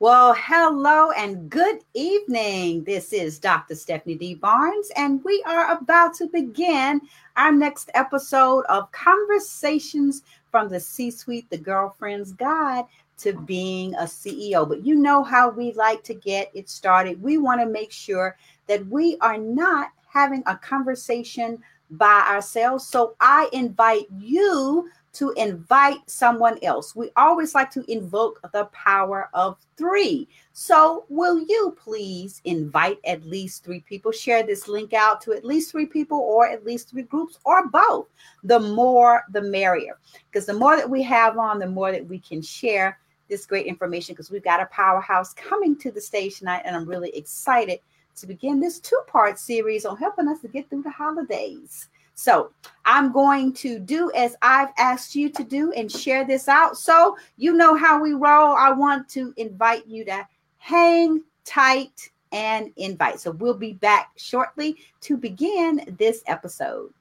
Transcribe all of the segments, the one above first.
Well, hello and good evening. This is Dr. Stephanie D. Barnes, and we are about to begin our next episode of Conversations from the C Suite, the Girlfriend's Guide to Being a CEO. But you know how we like to get it started. We want to make sure that we are not having a conversation by ourselves. So I invite you to invite someone else. We always like to invoke the power of three. So, will you please invite at least three people? Share this link out to at least three people, or at least three groups, or both. The more, the merrier. Because the more that we have on, the more that we can share this great information. Because we've got a powerhouse coming to the stage tonight, and I'm really excited to begin this two part series on helping us to get through the holidays. So I'm going to do as I've asked you to do and share this out. So you know how we roll. I want to invite you to hang tight and invite. So we'll be back shortly to begin this episode.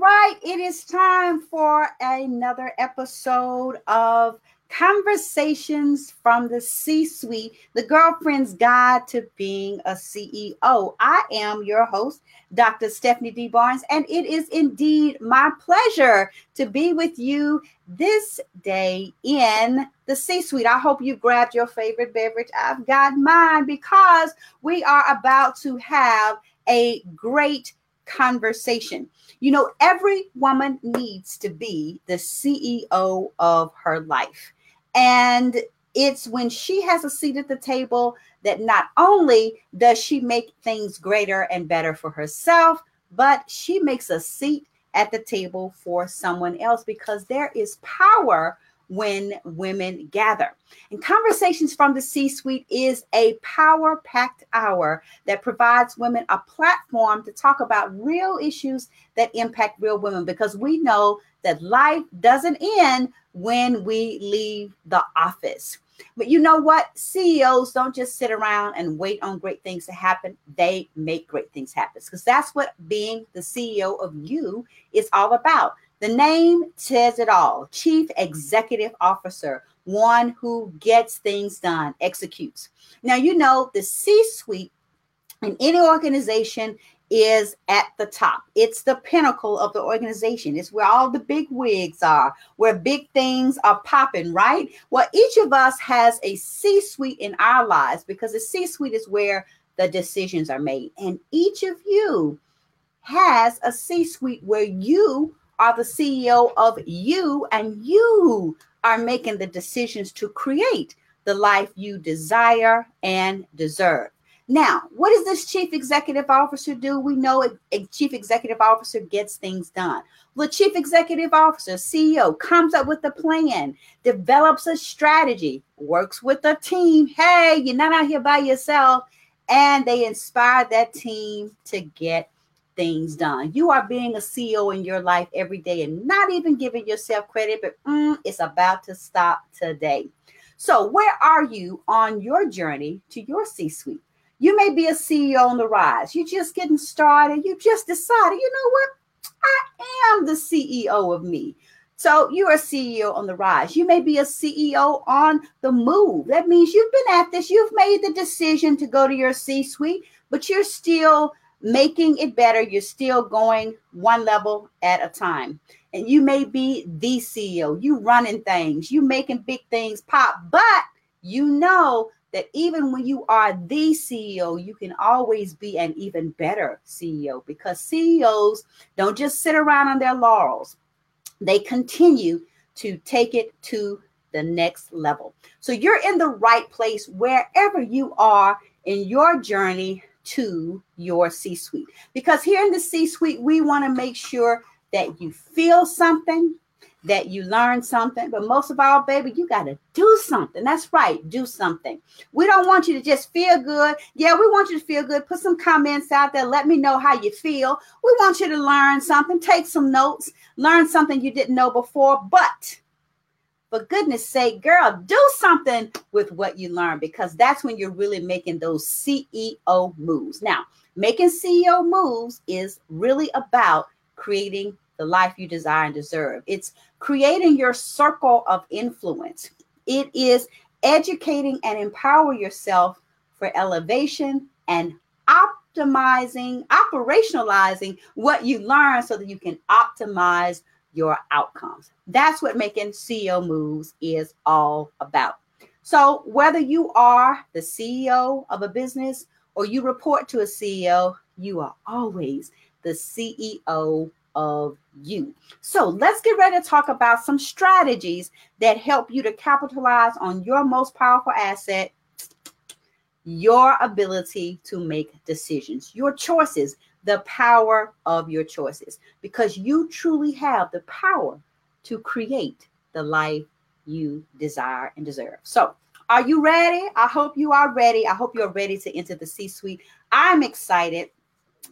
Right, it is time for another episode of Conversations from the C Suite, the girlfriend's guide to being a CEO. I am your host, Dr. Stephanie D. Barnes, and it is indeed my pleasure to be with you this day in the C Suite. I hope you grabbed your favorite beverage. I've got mine because we are about to have a great conversation. You know, every woman needs to be the CEO of her life. And it's when she has a seat at the table that not only does she make things greater and better for herself, but she makes a seat at the table for someone else because there is power when women gather. And Conversations from the C Suite is a power packed hour that provides women a platform to talk about real issues that impact real women because we know that life doesn't end when we leave the office. But you know what? CEOs don't just sit around and wait on great things to happen. They make great things happen because that's what being the CEO of you is all about. The name says it all Chief Executive Officer, one who gets things done, executes. Now, you know, the C suite in any organization is at the top. It's the pinnacle of the organization. It's where all the big wigs are, where big things are popping, right? Well, each of us has a C suite in our lives because the C suite is where the decisions are made. And each of you has a C suite where you are the CEO of you, and you are making the decisions to create the life you desire and deserve. Now, what does this chief executive officer do? We know a, chief executive officer gets things done. The chief executive officer, CEO, comes up with a plan, develops a strategy, works with a team. Hey, you're not out here by yourself. And they inspire that team to get things done. You are being a CEO in your life every day and not even giving yourself credit, but mm, it's about to stop today. So, where are you on your journey to your C suite? You may be a CEO on the rise. You're just getting started. You just decided, you know what? I am the CEO of me. So you're a CEO on the rise. You may be a CEO on the move. That means you've been at this, you've made the decision to go to your C suite, but you're still making it better. You're still going one level at a time. And you may be the CEO, you running things, you making big things pop, but you know that even when you are the CEO, you can always be an even better CEO because CEOs don't just sit around on their laurels, they continue to take it to the next level. So you're in the right place wherever you are in your journey to your C suite. Because here in the C suite, we want to make sure that you feel something, that you learn something, but most of all, baby, you got to do something. That's right, do something. We don't want you to just feel good. Yeah, we want you to feel good. Put some comments out there. Let me know how you feel. We want you to learn something, take some notes, learn something you didn't know before, but for goodness sake, girl, do something with what you learn because that's when you're really making those CEO moves. Now, making CEO moves is really about creating the life you desire and deserve. It's creating your circle of influence. It is educating and empower yourself for elevation and optimizing, operationalizing what you learn so that you can optimize your outcomes. That's what making CEO moves is all about. So, whether you are the CEO of a business or you report to a CEO, you are always the CEO of you. So, let's get ready to talk about some strategies that help you to capitalize on your most powerful asset your ability to make decisions, your choices the power of your choices because you truly have the power to create the life you desire and deserve. So, are you ready? I hope you are ready. I hope you're ready to enter the C suite. I'm excited.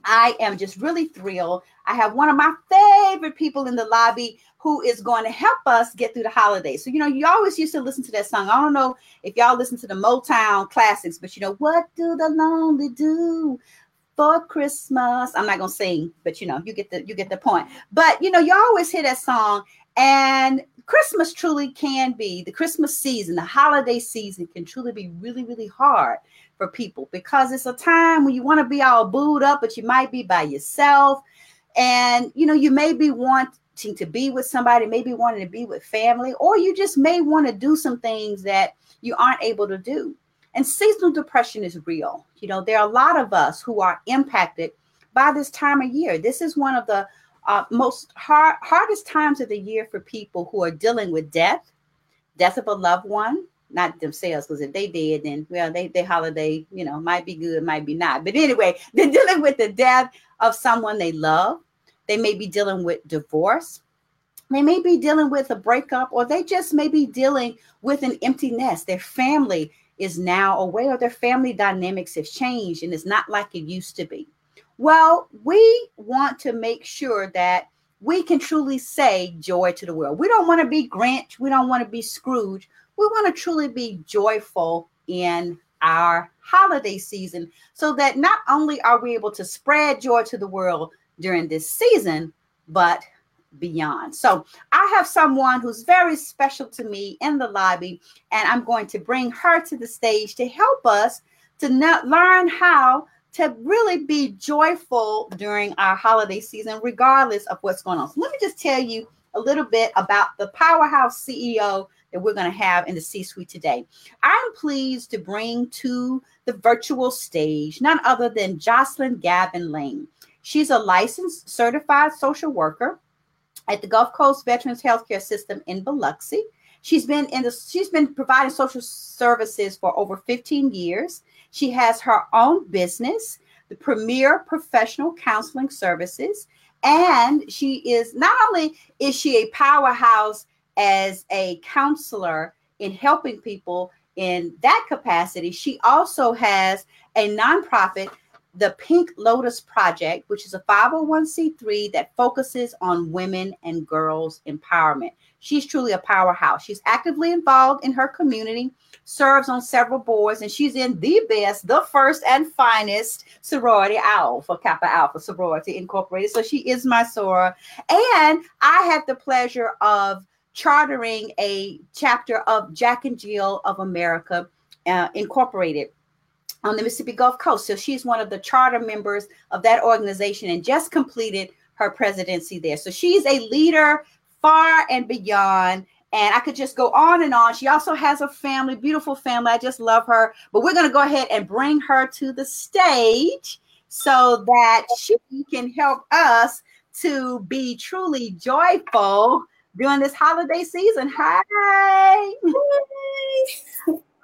I am just really thrilled. I have one of my favorite people in the lobby who is going to help us get through the holidays. So, you know, you always used to listen to that song. I don't know if y'all listen to the Motown classics, but you know, what do the lonely do? For Christmas. I'm not gonna sing, but you know, you get the you get the point. But you know, you always hear that song, and Christmas truly can be the Christmas season, the holiday season can truly be really, really hard for people because it's a time when you want to be all booed up, but you might be by yourself. And you know, you may be wanting to be with somebody, maybe wanting to be with family, or you just may want to do some things that you aren't able to do. And seasonal depression is real. You know, there are a lot of us who are impacted by this time of year. This is one of the uh, most hard, hardest times of the year for people who are dealing with death, death of a loved one, not themselves, because if they did, then well, they they holiday, you know, might be good, might be not. But anyway, they're dealing with the death of someone they love. They may be dealing with divorce. They may be dealing with a breakup, or they just may be dealing with an empty nest. Their family is now aware of their family dynamics have changed and it's not like it used to be. Well, we want to make sure that we can truly say joy to the world. We don't want to be Grinch. We don't want to be Scrooge. We want to truly be joyful in our holiday season so that not only are we able to spread joy to the world during this season, but beyond. So I have someone who's very special to me in the lobby, and I'm going to bring her to the stage to help us to not learn how to really be joyful during our holiday season, regardless of what's going on. So let me just tell you a little bit about the powerhouse CEO that we're going to have in the C suite today. I'm pleased to bring to the virtual stage none other than Jocelyn Gavin Lane. She's a licensed certified social worker at the Gulf Coast Veterans Healthcare System in Biloxi. She's been in the she's been providing social services for over 15 years. She has her own business, the Premier Professional Counseling Services, and she is not only is she a powerhouse as a counselor in helping people in that capacity, she also has a nonprofit the Pink Lotus Project, which is a 501c3 that focuses on women and girls empowerment. She's truly a powerhouse. She's actively involved in her community, serves on several boards, and she's in the best, the first and finest sorority Alpha, Kappa Alpha Sorority Incorporated. So she is my soror. And I had the pleasure of chartering a chapter of Jack and Jill of America uh, Incorporated on the Mississippi Gulf Coast. So she's one of the charter members of that organization and just completed her presidency there. So she's a leader far and beyond. And I could just go on and on. She also has a family, beautiful family. I just love her. But we're going to go ahead and bring her to the stage so that she can help us to be truly joyful during this holiday season. Hi.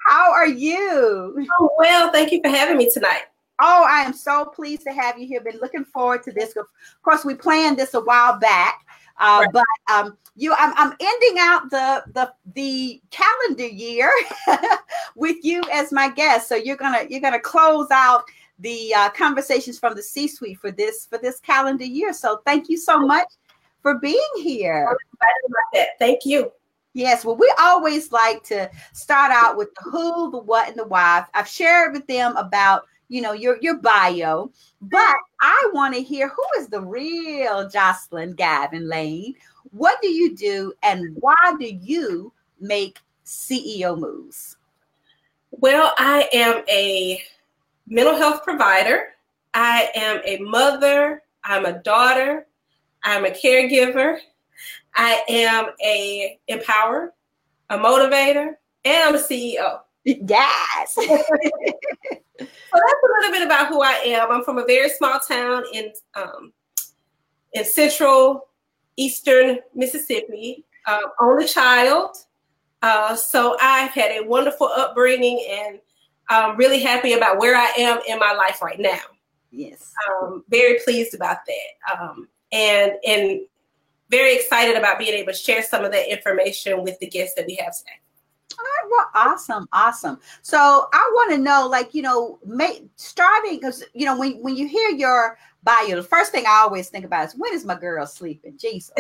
How are you? Oh, well, thank you for having me tonight. Oh, I am so pleased to have you here. Been looking forward to this. Of course, we planned this a while back, uh, right. but um, you, I'm, I'm ending out the the the calendar year with you as my guest. So you're gonna you're gonna close out the uh, conversations from the C-suite for this for this calendar year. So thank you so much for being here. Thank you. Yes, well, we always like to start out with the who, the what, and the why. I've shared with them about you know your your bio, but I want to hear who is the real Jocelyn Gavin Lane. What do you do, and why do you make CEO moves? Well, I am a mental health provider. I am a mother. I'm a daughter. I'm a caregiver. I am a empower, a motivator, and I'm a CEO. Yes. so that's a little bit about who I am. I'm from a very small town in um, in central eastern Mississippi. Uh, only child, uh, so I've had a wonderful upbringing, and I'm really happy about where I am in my life right now. Yes, um, very pleased about that, um, and and very excited about being able to share some of that information with the guests that we have today. All right, well, awesome, awesome. So I want to know, like, you know, make, starting because you know when when you hear your bio, the first thing I always think about is when is my girl sleeping? Jesus,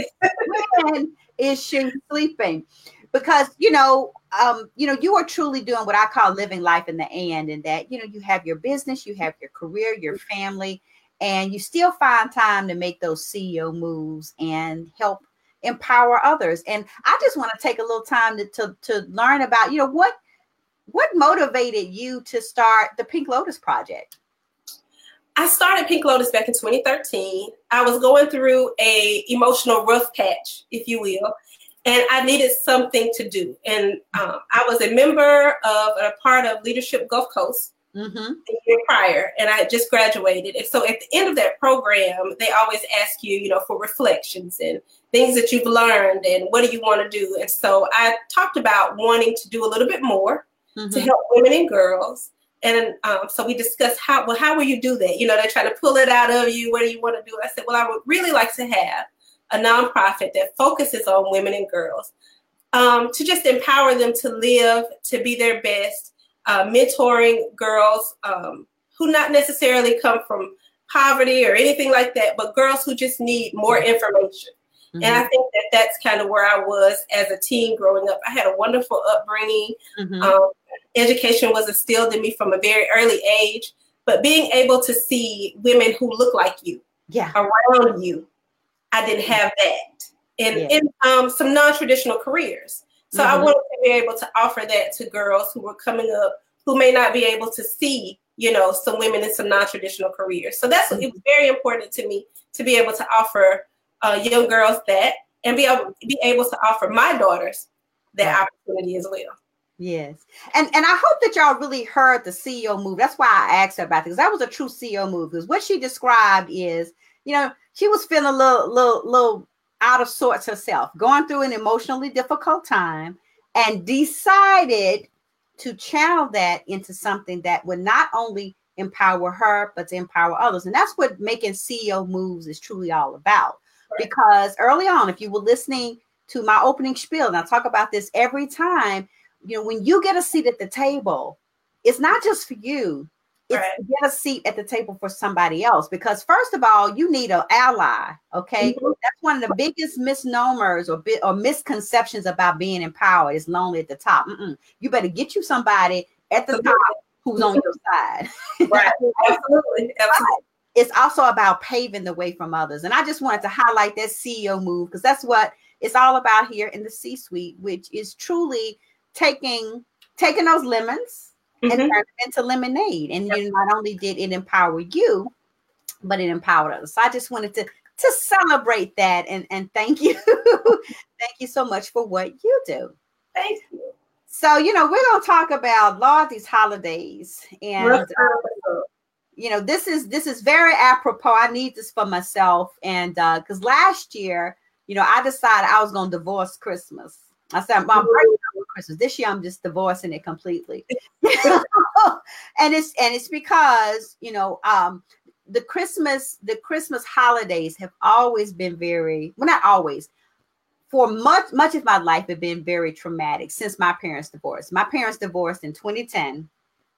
when is she sleeping? Because you know, um, you know, you are truly doing what I call living life in the and, and that you know you have your business, you have your career, your family, and you still find time to make those CEO moves and help empower others. And I just want to take a little time to, to, to learn about, you know, what what motivated you to start the Pink Lotus project? I started Pink Lotus back in 2013. I was going through a emotional rough patch, if you will, and I needed something to do. And um, I was a member of a part of Leadership Gulf Coast, mm-hmm. the year prior, and I just graduated. And so at the end of that program, they always ask you, you know, for reflections and things that you've learned and what do you want to do. And so I talked about wanting to do a little bit more mm-hmm. to help women and girls. And um, so we discussed how well how will you do that? You know, they try to pull it out of you. What do you want to do? I said, well, I would really like to have a nonprofit that focuses on women and girls um, to just empower them to live, to be their best, uh, mentoring girls um, who not necessarily come from poverty or anything like that, but girls who just need more information. Mm-hmm. And I think that that's kind of where I was as a teen growing up. I had a wonderful upbringing. Mm-hmm. Um, education was instilled in me from a very early age, but being able to see women who look like you yeah. around you, I didn't have that. And yeah. in um, some non-traditional careers. So mm-hmm. I wanted to be able to offer that to girls who were coming up who may not be able to see, you know, some women in some non-traditional careers. So that's mm-hmm. it was very important to me to be able to offer uh, young girls that and be able be able to offer my daughters that opportunity as well. Yes. And and I hope that y'all really heard the CEO move. That's why I asked her about this. That was a true CEO move because what she described is, you know, she was feeling a little little little out of sorts herself, going through an emotionally difficult time, and decided to channel that into something that would not only empower her, but to empower others. And that's what making CEO moves is truly all about. Right. Because early on, if you were listening to my opening spiel, and I talk about this every time, you know, when you get a seat at the table, it's not just for you, right. get a seat at the table for somebody else because first of all you need an ally okay? Mm-hmm. that's one of the biggest misnomers or bit or misconceptions about being empowered is lonely at the top. Mm-mm. you better get you somebody at the top who's on your side. Right. Absolutely. Absolutely. It's also about paving the way from others and i just wanted to highlight that ceo move because that's what it's all about here in the c suite which is truly taking taking those lemons mm-hmm. and turned it into lemonade. And you not only did it empower you, but it empowered us. So I just wanted to to celebrate that and and thank you, thank you so much for what you do. Thank you. So you know we're gonna talk about Lord these holidays and. Uh, you know this is this is very apropos i need this for myself and uh because last year you know i decided i was going to divorce christmas I said, I'm breaking up with Christmas. This year, I'm just divorcing it completely. and it's and it's because you know, um, the Christmas the Christmas holidays have always been very well, not always. For much much of my life, have been very traumatic since my parents divorced. My parents divorced in 2010.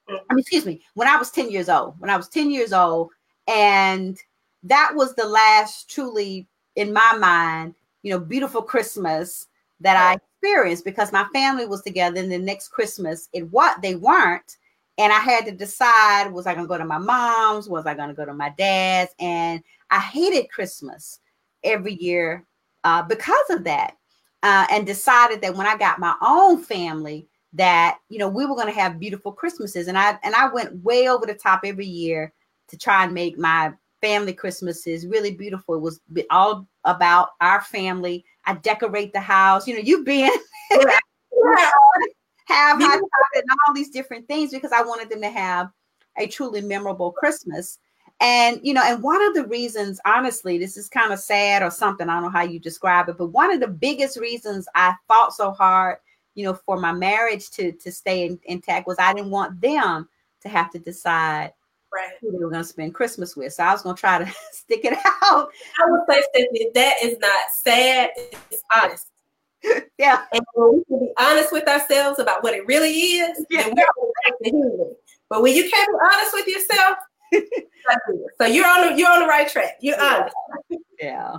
I mean, excuse me, when I was 10 years old. When I was 10 years old, and that was the last truly, in my mind, you know, beautiful Christmas that I experienced because my family was together. And the next Christmas, it what they weren't, and I had to decide: was I to go to my mom's? Was I to go to my dad's? And I hated Christmas every year uh, because of that, uh, and decided that when I got my own family, that you know we were going to have beautiful Christmases. And I and I went way over the top every year to try and make my family Christmases really beautiful. It was all about our family I decorate the house. You know, you've been have hot chocolate and all these different things because I wanted them to have a truly memorable Christmas. And you know, and one of the reasons, honestly, this is kind of sad or something. I don't know how you describe it, but one of the biggest reasons I fought so hard, you know, for my marriage to to stay in, intact was I didn't want them to have to decide right. who they were going to spend Christmas with. So I was going to try to stick it out. I would say, Stephanie, that is not sad. It's honest. yeah. And we can be honest with ourselves about what it really is, yeah. But when you can't be honest with yourself, so you're on the you're on the right track. You're honest. Yeah.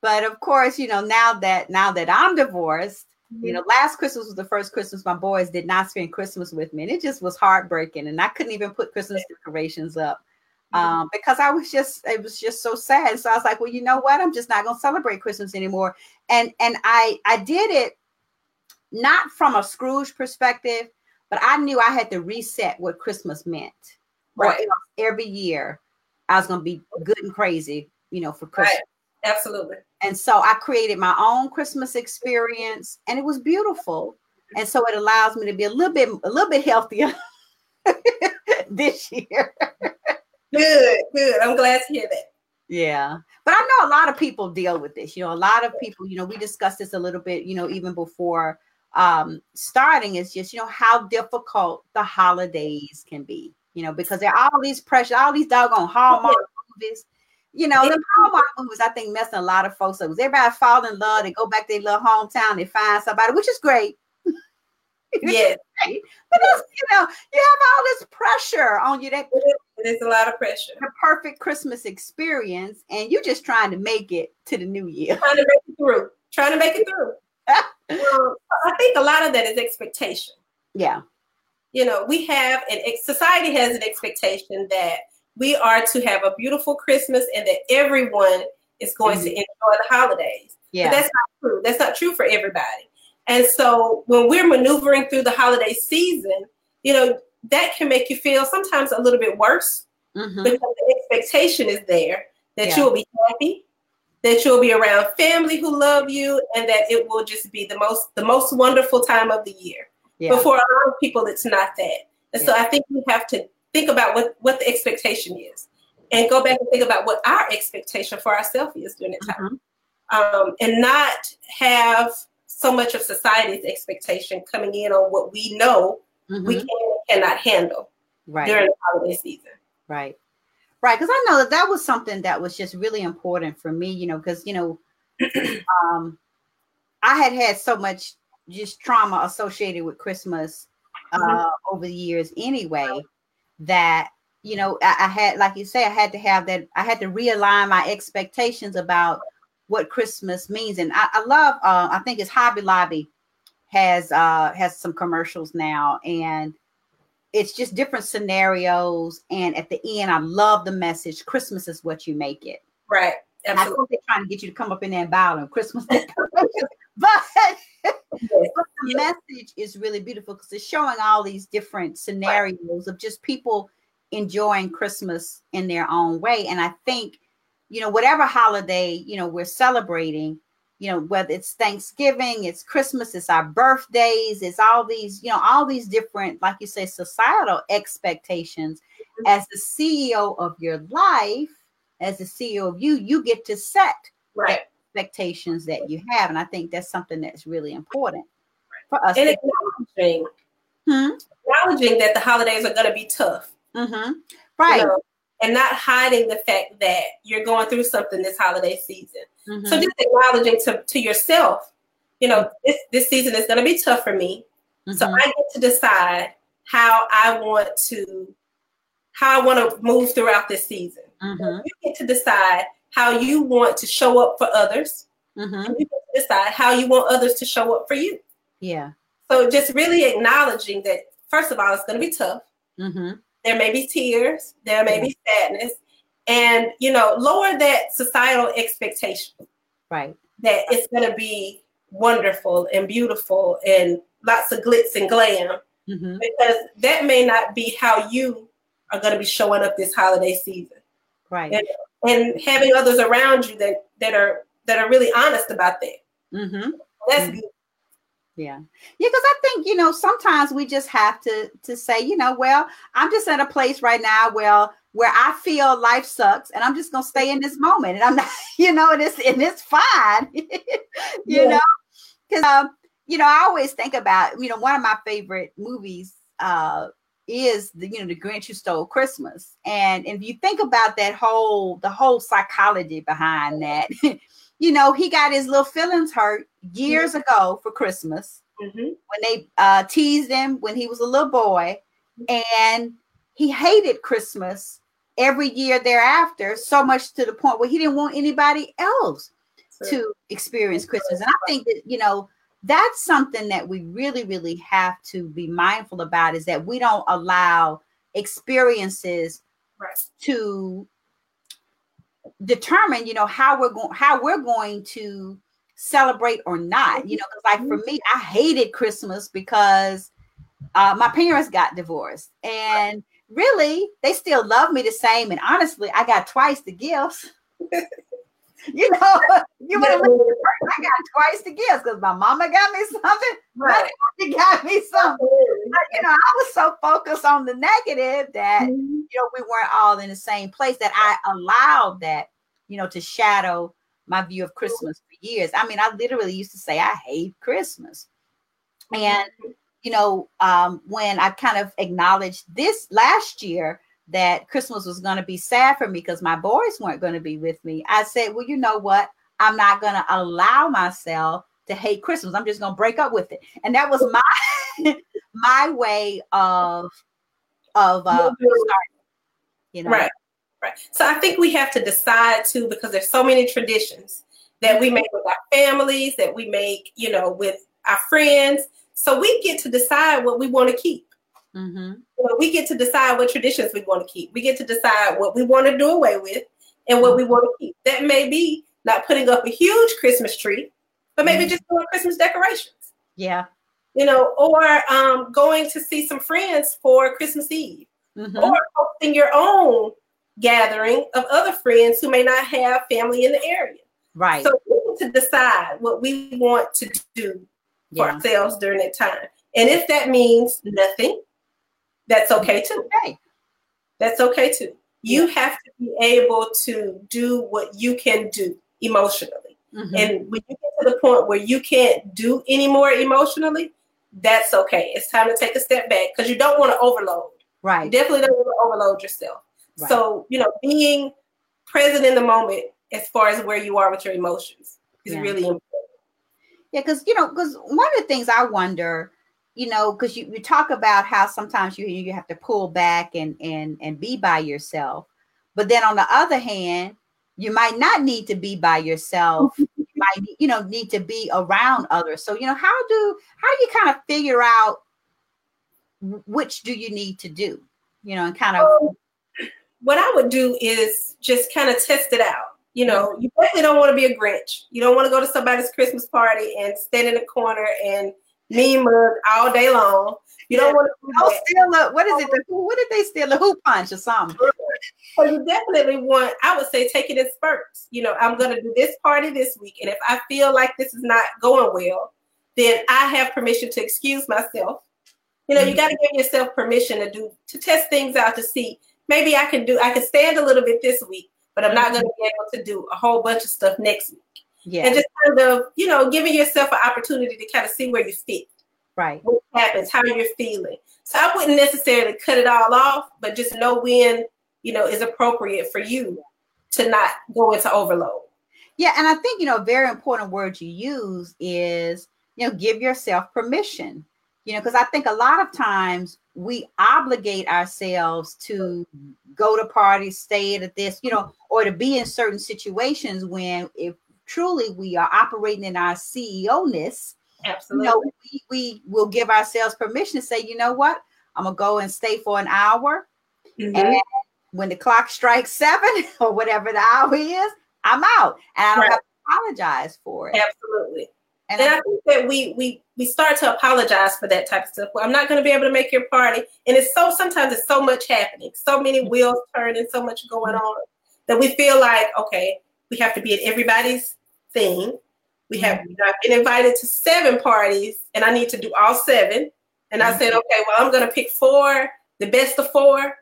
But of course, you know, now that now that I'm divorced. You know, last Christmas was the first Christmas my boys did not spend Christmas with me, and it just was heartbreaking. And I couldn't even put Christmas decorations up mm-hmm. um, because I was just it was just so sad. So I was like, well, you know what? I'm just not gonna celebrate Christmas anymore. And and I I did it not from a Scrooge perspective, but I knew I had to reset what Christmas meant. Right. every year I was gonna be good and crazy, you know, for Christmas. Right. Absolutely. And so I created my own Christmas experience and it was beautiful. And so it allows me to be a little bit a little bit healthier this year. good, good. I'm glad to hear that. Yeah. But I know a lot of people deal with this. You know, a lot of people, you know, we discussed this a little bit, you know, even before um starting is just, you know, how difficult the holidays can be, you know, because there are all these pressure, all these doggone Hallmark movies you know, the Hallmark movies, I think, messing a lot of folks up. Everybody fall in love, they go back to their little hometown, they find somebody, which is great. Yeah. but it's, you know, you have all this pressure on you that there's a lot of pressure. The perfect Christmas experience, and you're just trying to make it to the new year. Trying to make it through. Trying to make it through. well, I think a lot of that is expectation. Yeah. You know, we have an society has an expectation that we are to have a beautiful Christmas and that everyone is going mm-hmm. to enjoy the holidays. Yeah. But that's not true. That's not true for everybody. And so when we're maneuvering through the holiday season, you know, that can make you feel sometimes a little bit worse mm-hmm. because the expectation is there that yeah. you'll be happy, that you'll be around family who love you, and that it will just be the most the most wonderful time of the year. Yeah. But for a lot of people, it's not that. And yeah. so I think we have to think about what, what the expectation is and go back and think about what our expectation for ourselves is during that time. Mm-hmm. Um, and not have so much of society's expectation coming in on what we know mm-hmm. we can cannot handle right. during the holiday season. Right. Right. Because I know that that was something that was just really important for me, you know, because, you know, um, I had had so much just trauma associated with Christmas mm-hmm. uh, mm-hmm. over the years anyway that you know I, I, had like you say i had to have that i had to realign my expectations about what christmas means and i, I love uh, i think it's hobby lobby has uh has some commercials now and it's just different scenarios and at the end i love the message christmas is what you make it right Absolutely. I think they're trying to get you to come up in there and buy them Christmas but. But the message is really beautiful because it's showing all these different scenarios of just people enjoying Christmas in their own way. And I think, you know, whatever holiday, you know, we're celebrating, you know, whether it's Thanksgiving, it's Christmas, it's our birthdays, it's all these, you know, all these different, like you say, societal expectations. Mm-hmm. As the CEO of your life, as the CEO of you, you get to set right. Expectations that you have. And I think that's something that's really important for us. And acknowledging, hmm? acknowledging that the holidays are going to be tough. Mm-hmm. Right. You know, and not hiding the fact that you're going through something this holiday season. Mm-hmm. So just acknowledging to, to yourself, you know, this, this season is going to be tough for me. Mm-hmm. So I get to decide how I want to how I want to move throughout this season. Mm-hmm. You get to decide how you want to show up for others. Mm-hmm. you decide how you want others to show up for you. Yeah. So just really acknowledging that first of all, it's going to be tough. Mm-hmm. There may be tears, there may be sadness, and you know, lower that societal expectation. Right. That it's going to be wonderful and beautiful and lots of glitz and glam, mm-hmm. because that may not be how you are going to be showing up this holiday season. Right. And, and having others around you that that are that are really honest about that. Mm-hmm. That's mm-hmm. good. Yeah. Yeah, because I think, you know, sometimes we just have to to say, you know, well, I'm just at a place right now where where I feel life sucks and I'm just gonna stay in this moment. And I'm not, you know, and it's and it's fine. you yeah. know, because um, you know, I always think about, you know, one of my favorite movies uh is the you know the Grinch who stole Christmas. And if you think about that whole the whole psychology behind that, you know, he got his little feelings hurt years mm-hmm. ago for Christmas mm-hmm. when they uh, teased him when he was a little boy, and he hated Christmas every year thereafter so much to the point where he didn't want anybody else to experience Christmas. And I think that you know that's something that we really, really have to be mindful about is that we don't allow experiences right. to determine you know how we're going how we're going to celebrate or not you know because like for me i hated christmas because uh, my parents got divorced. And really they still love me the same. And honestly i got twice the gifts you know you would have i got twice the gifts because my mama got me something right. my got me something you know i was so focused on the negative that mm-hmm. you know we weren't all in the same place that i allowed that you know, to shadow my view of Christmas for years. I mean, I literally used to say I hate Christmas. And you know, um, when I kind of acknowledged this last year that Christmas was going to be sad for me because my boys weren't going to be with me, I said, well, you know what? I'm not going to allow myself to hate Christmas. I'm just going to break up with it. And that was my my way of of uh, starting, you know. Right. Right. So I think we have to decide too, because there's so many traditions that we make with our families, that we make, you know, with our friends. So we get to decide what we want to keep. Mm-hmm. we get to decide what traditions we want to keep. We get to decide what we want to do away with and what we want to keep. That may be not putting up a huge Christmas tree, but maybe mm-hmm. just doing Christmas decorations. Yeah. You know, or um, going to see some friends for Christmas Eve, mm-hmm. or hosting your own gathering of other friends who may not have family in the area. Right. So we need to decide what we want to do for yeah. ourselves during that time. And if that means nothing, that's okay too. Okay. That's okay too. You yeah. have to be able to do what you can do emotionally. Mm-hmm. And when you get to the point where you can't do anymore emotionally, that's okay. It's time to take a step back because you don't want to overload. Right. You definitely don't want to overload yourself. So, you know, being present in the moment as far as where you are with your emotions is yeah. really important. Yeah, because you know, because one of the things I wonder, you know, because you, you talk about how sometimes you you have to pull back and and and be by yourself, but then on the other hand, you might not need to be by yourself. you might you know need to be around others. So you know, how do how do you kind of figure out which do you need to do? You know, and kind of oh, what I would do is just kind of test it out. You know, you definitely don't want to be a Grinch. You don't want to go to somebody's Christmas party and stand in the corner and mean mug all day long. You don't want to steal a what is it? The, what did they steal a hoop punch or something? So you definitely want, I would say, take it in spurts. You know, I'm going to do this party this week, and if I feel like this is not going well, then I have permission to excuse myself. You know, mm-hmm. you got to give yourself permission to do to test things out to see maybe I can do I can stand a little bit this week, but I'm not going to be able to do a whole bunch of stuff next week. Yeah. And just kind of, you know, giving yourself an opportunity to kind of see where you fit. Right. What happens, how you're feeling. So I wouldn't necessarily cut it all off, but just know when, you know, is appropriate for you to not go into overload. Yeah, and I think, you know, a very important word you use is, you know, give yourself permission. You know, because I think a lot of times we obligate ourselves to go to parties, stay at this, you know, or to be in certain situations when if truly we are operating in our CEO ness, absolutely, you know, we, we will give ourselves permission to say, you know what, I'm gonna go and stay for an hour. Mm-hmm. And when the clock strikes seven or whatever the hour is, I'm out. And I don't right. have to apologize for it. Absolutely. And, and I, I think that we we we start to apologize for that type of stuff. Well, I'm not going to be able to make your party, and it's so sometimes it's so much happening, so many mm-hmm. wheels turning, so much going mm-hmm. on that we feel like okay, we have to be at everybody's thing. We have mm-hmm. I've been invited to seven parties, and I need to do all seven. And I said, okay, well, I'm going to pick four, the best of four.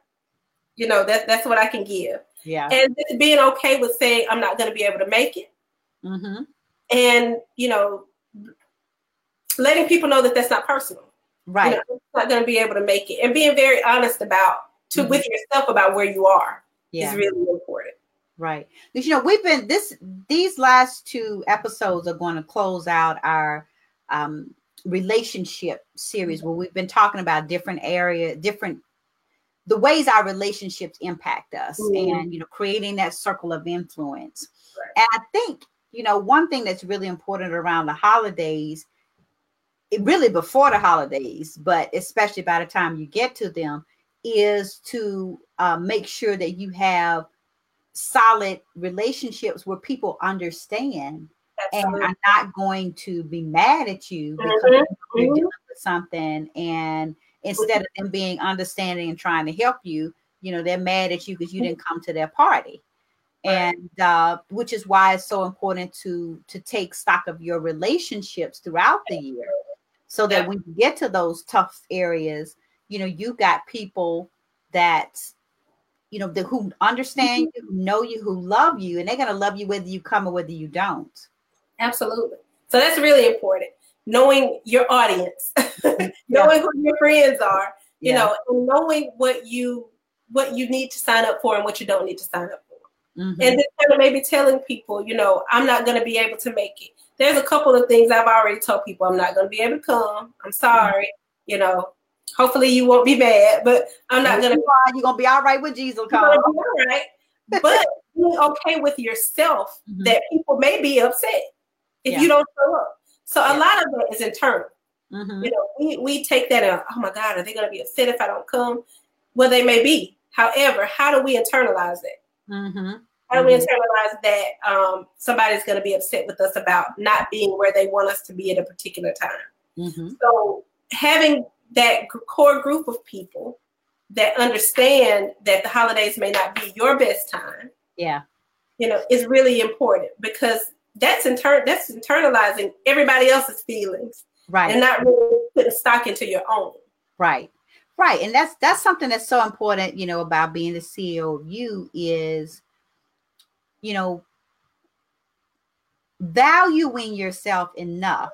You know, that's that's what I can give. Yeah. And just being okay with saying I'm not going to be able to make it. Mm-hmm. And you know, letting people know that that's not personal. Right. You know, not going to be able to make it, and being very honest about to mm-hmm. with yourself about where you are yeah. is really important. Right. Because you know we've been this these last two episodes are going to close out our um, relationship series where we've been talking about different area, different the ways our relationships impact us, mm-hmm. and you know creating that circle of influence. Right. And I think you know one thing that's really important around the holidays really before the holidays, but especially by the time you get to them, is to uh, make sure that you have solid relationships where people understand Absolutely. and are not going to be mad at you because mm-hmm. you're mm-hmm. dealing with something. And instead of them being understanding and trying to help you, you know, they're mad at you because you didn't come to their party. And uh, which is why it's so important to to take stock of your relationships throughout the year so that when you get to those tough areas, you know, you got people that, you know, the, who understand mm-hmm. you, who know you, who love you, and they're going to love you whether you come or whether you don't. Absolutely. So that's really important. Knowing your audience, knowing who your friends are, you yeah. know, and knowing what you what you need to sign up for and what you don't need to sign up for. Mm-hmm. And then kind of maybe telling people, you know, I'm not going to be able to make it there's a couple of things I've already told people I'm not going to be able to come. I'm sorry. You know, hopefully you won't be mad, but I'm not going to. You're to be all right with Jesus. All right. But being okay with yourself mm-hmm. that people may be upset if yeah. you don't show up. So yeah. a lot of that is internal. Mm-hmm. You know, we, we take that and oh my God, are they to be upset if I don't come? Well, they may be. However, how do we internalize that? Mm-hmm. How do we mm-hmm. internalize that um, somebody's going to be upset with us about not being where they want us to be at a particular time? Mm-hmm. So having that core group of people that understand that the holidays may not be your best time, yeah, you know, is really important because that's inter- that's internalizing everybody else's feelings, right, and not really putting stock into your own, right. Right. And that's that's something that's so important, you know, about being the CEO of you is you know, valuing yourself enough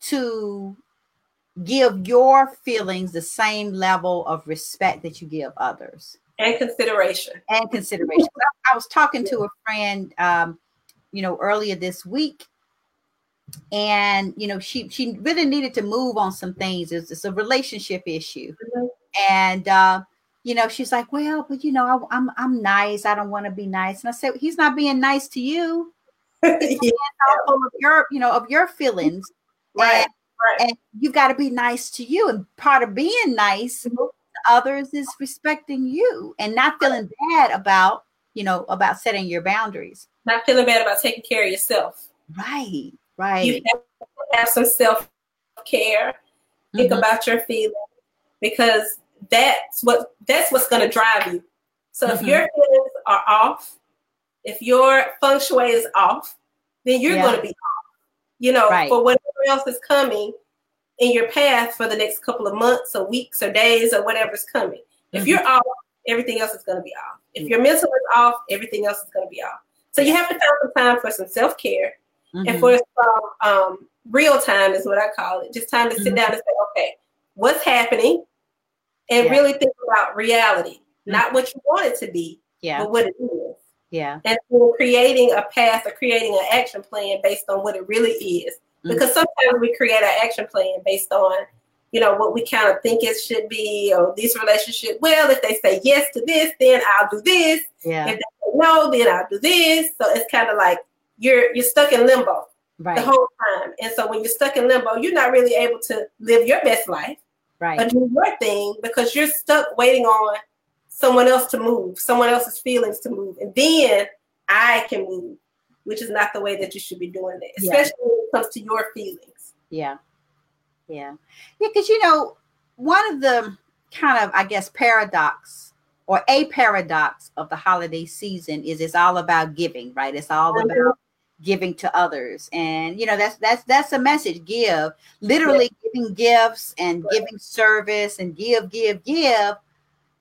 to give your feelings the same level of respect that you give others and consideration and consideration i was talking to a friend um, you know earlier this week and you know she she really needed to move on some things it's, it's a relationship issue mm-hmm. and uh you know, she's like, well, but you know, I, am I'm, I'm nice. I don't want to be nice. And I said, he's not being nice to you. Yeah. of your, you know, of your feelings. Right. And, right. and you've got to be nice to you. And part of being nice mm-hmm. to others is respecting you and not feeling bad about you know, about setting your boundaries. Not feeling bad about taking care of yourself. Right, right. You have to have some self care. Think mm-hmm. about your feelings because that's what that's what's going to drive you. So mm-hmm. if your feelings are off, if your feng shui is off, then you're yeah. going to be off. You know, right. for whatever else is coming in your path for the next couple of months or weeks or days or whatever's coming. If mm-hmm. you're off, everything else is going to be off. If your mental is off, everything else is going to be off. So you have to find some time for some self care mm-hmm. and for some um, real time is what I call it. Just time to sit mm-hmm. down and say, okay, what's happening, and yeah. really think about reality, mm-hmm. not what you want it to be, yeah. but what it is. Yeah. And creating a path or creating an action plan based on what it really is. Mm-hmm. Because sometimes we create an action plan based on you know, what we kind of think it should be, or this relationship. Well, if they say yes to this, then I'll do this. Yeah. If they say no, then I'll do this. So it's kind of like you're you're stuck in limbo right. the whole time. And so when you're stuck in limbo, you're not really able to live your best life. Right. Or do your thing because you're stuck waiting on someone else to move, someone else's feelings to move. And then I can move, which is not the way that you should be doing it, especially yeah. when it comes to your feelings. Yeah. Yeah. Yeah, because you know, one of the kind of, I guess, paradox or a paradox of the holiday season is it's all about giving, right? It's all mm-hmm. about giving to others. And you know, that's that's that's a message. Give, literally yeah. giving gifts and right. giving service and give, give, give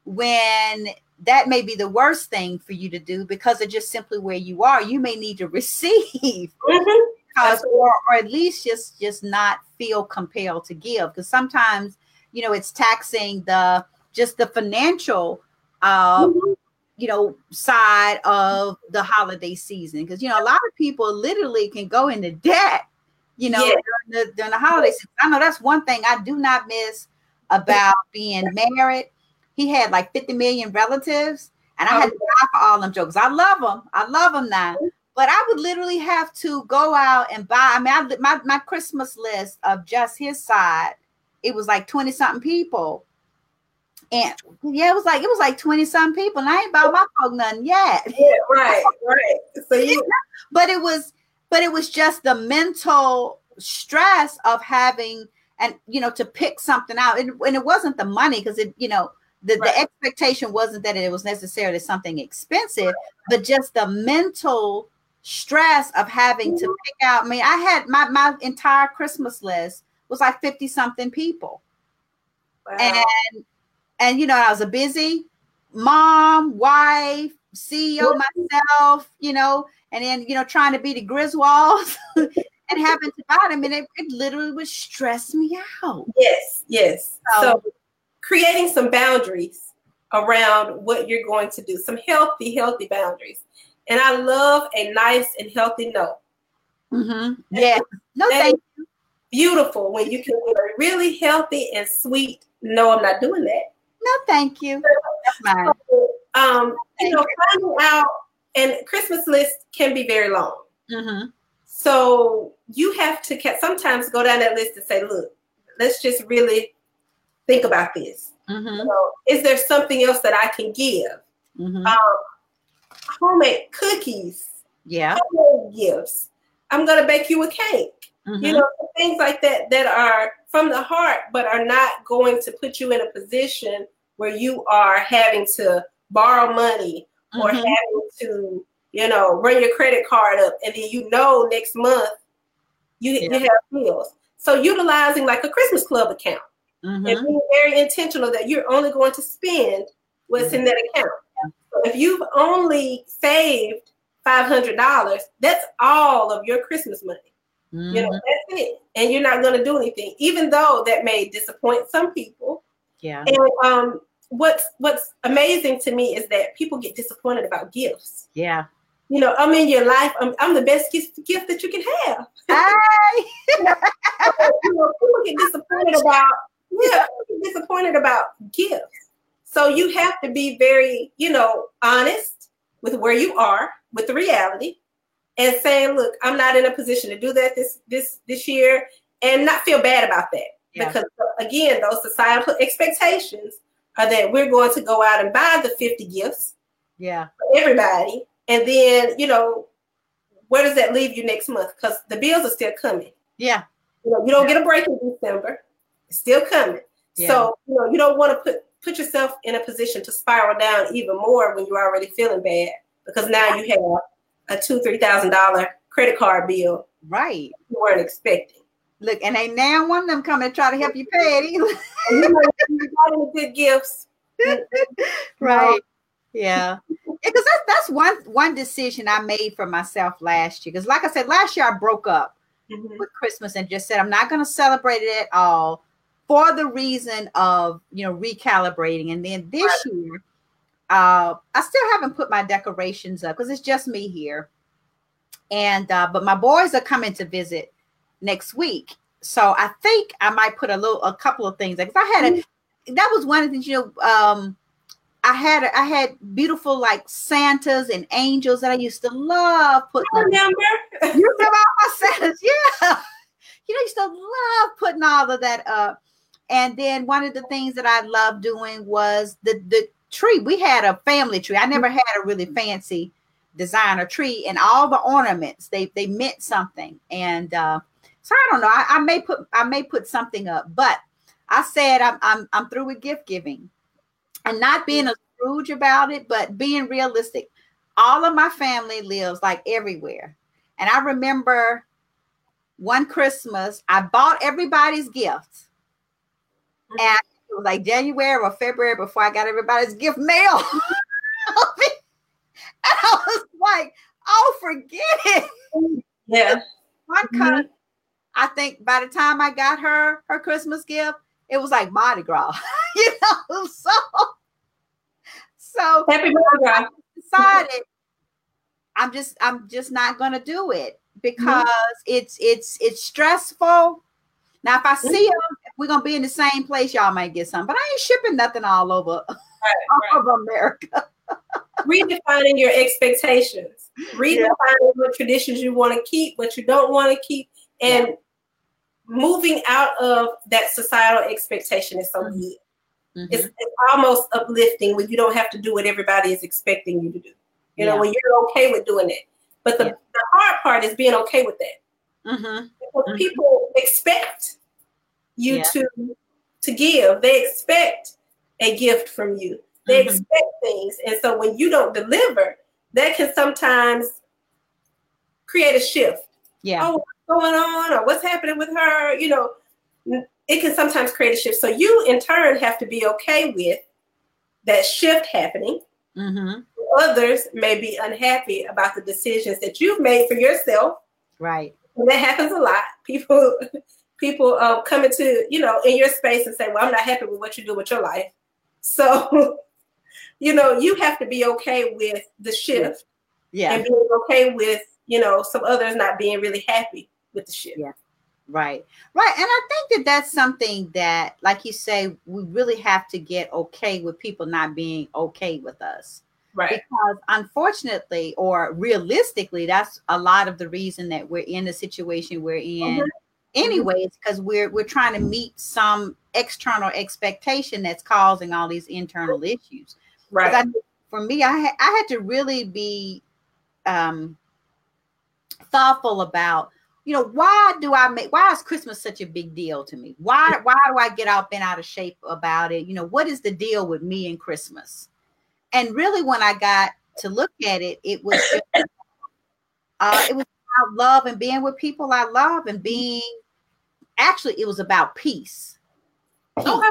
when that may be the worst thing for you to do because of just simply where you are. You may need to receive. Mm-hmm because or, or at least just just not feel compelled to give because sometimes you know it's taxing the just the financial uh mm-hmm. you know side of the holiday season because you know a lot of people literally can go into debt you know yeah. during, the, during the holiday season i know that's one thing i do not miss about being married he had like 50 million relatives and i had to oh. die for all them jokes i love them i love them now but I would literally have to go out and buy. I mean, I, my my Christmas list of just his side, it was like twenty something people, and yeah, it was like it was like twenty something people, and I ain't bought my folk nothing yet. Yeah, right, right. So you, but it was, but it was just the mental stress of having and you know to pick something out, and, and it wasn't the money because it, you know. The, right. the expectation wasn't that it was necessarily something expensive, right. but just the mental stress of having to mm-hmm. pick out. I mean, I had my my entire Christmas list was like 50 something people. Wow. And and you know, I was a busy mom, wife, CEO myself, you know, and then you know, trying to be the Griswolds and having to buy them. And it, it literally would stress me out. Yes, yes. So, so creating some boundaries around what you're going to do, some healthy, healthy boundaries. And I love a nice and healthy no. Mm-hmm. Yeah. No, thank you. Beautiful when you can really healthy and sweet. No, I'm not doing that. No, thank you. That's mine. um, you know, finding out, and Christmas list can be very long. Mm-hmm. So you have to sometimes go down that list and say, look, let's just really think about this. Mm-hmm. So, is there something else that I can give? Mm-hmm. Um, homemade cookies, yeah, homemade gifts. I'm gonna bake you a cake. Mm-hmm. You know, things like that that are from the heart, but are not going to put you in a position where you are having to borrow money mm-hmm. or having to, you know, run your credit card up, and then you know next month you, yeah. you have bills. So utilizing like a Christmas club account mm-hmm. and being very intentional that you're only going to spend what's in mm-hmm. that account if you've only saved five hundred dollars, that's all of your Christmas money. Mm-hmm. You know, mm-hmm. that's it, and you're not going to do anything, even though that may disappoint some people. Yeah. And um, what's what's amazing to me is that people get disappointed about gifts. Yeah. You know, I'm in your life. I'm, I'm the best gift, gift that you can have. Hi. you, know, people get disappointed about yeah, disappointed about gifts. So you have to be very, you know, honest with where you are, with the reality, and saying, "Look, I'm not in a position to do that this this this year," and not feel bad about that yeah. because again, those societal expectations are that we're going to go out and buy the 50 gifts Yeah. For everybody. And then, you know, where does that leave you next month? Because the bills are still coming. Yeah. You know, you don't get a break in December. It's still coming. Yeah. So, you know, you don't want to put put yourself in a position to spiral down even more when you're already feeling bad because now you have a two, three thousand dollar credit card bill Right. you weren't expecting. Look, and ain't now one of them coming to try to help you pay it either. You know, good gifts. right. Yeah. Because that's that's one one decision I made for myself last year. Because like I said, last year I broke up Mhm. with Christmas and just said I'm not going to celebrate it at all for the reason of you know recalibrating. And then this year, uh, I still haven't put my decorations up because it's just me here. And uh, but my boys are coming to visit next week, so I think I might put a little a couple of things. Like I had a that was one of the things you know. Um, I had I had beautiful like Santas and angels that I used to love putting. I remember. you remember all my Santas? Yeah. You know, I used to love putting all of that up. And then one of the things that I loved doing was the the tree. We had a family tree. I never had a really fancy designer tree, and all the ornaments they they meant something. And uh, so I don't know. I, I may put I may put something up, but I said I'm I'm I'm through with gift giving, and not being a Scrooge about it, but being realistic. All of my family lives like everywhere, and I remember one Christmas I bought everybody's gifts, and it was like January or February before I got everybody's gift mail. and I was like, "Oh, forget it." Yeah. One mm-hmm. cousin, I think by the time I got her her Christmas gift, it was like Mardi Gras, you know. So, so Happy birthday. I decided I'm just I'm just not gonna do it because it's it's it's stressful. Now, if I see them, if we're gonna be in the same place, y'all might get some, but I ain't shipping nothing all over Right, all over America. Redefining your expectations. Redefining what traditions you want to keep, what you don't want to keep, and moving out of that societal expectation is so Mhm. good. Mhm. It's, it's almost uplifting when you don't have to do what everybody is expecting you to do. You know, when you're okay with doing it. But the, Yeah. the hard part is being okay with that. Mhm. Because Mhm. people expect you Yeah. to to give. They expect a gift from you. They Mhm. expect things. And so when you don't deliver, that can sometimes create a shift. Yeah. Oh, what's going on? Or what's happening with her? You know, it can sometimes create a shift. So you in turn have to be okay with that shift happening. hmm Others may be unhappy about the decisions that you've made for yourself Right. And that happens a lot. People, people uh, come into you know in your space and say, "Well, I'm not happy with what you do with your life." So, you know, you have to be okay with the shift Yeah. and being okay with you know some others not being really happy with the shift. Yeah. Right. Right. And I think that that's something that, like you say, we really have to get okay with people not being okay with us. Right. Because unfortunately, or realistically, that's a lot of the reason that we're in the situation we're in. Mhm. Anyways, because we're we're trying to meet some external expectation that's causing all these internal issues. Right. I, for me, I had I had to really be um, thoughtful about, you know, why do I make why is Christmas such a big deal to me? Why why do I get all bent out of shape about it? You know, what is the deal with me and Christmas? And really, when I got to look at it, it was just, uh, it was about love and being with people I love and being. Actually, it was about peace. Peace Okay.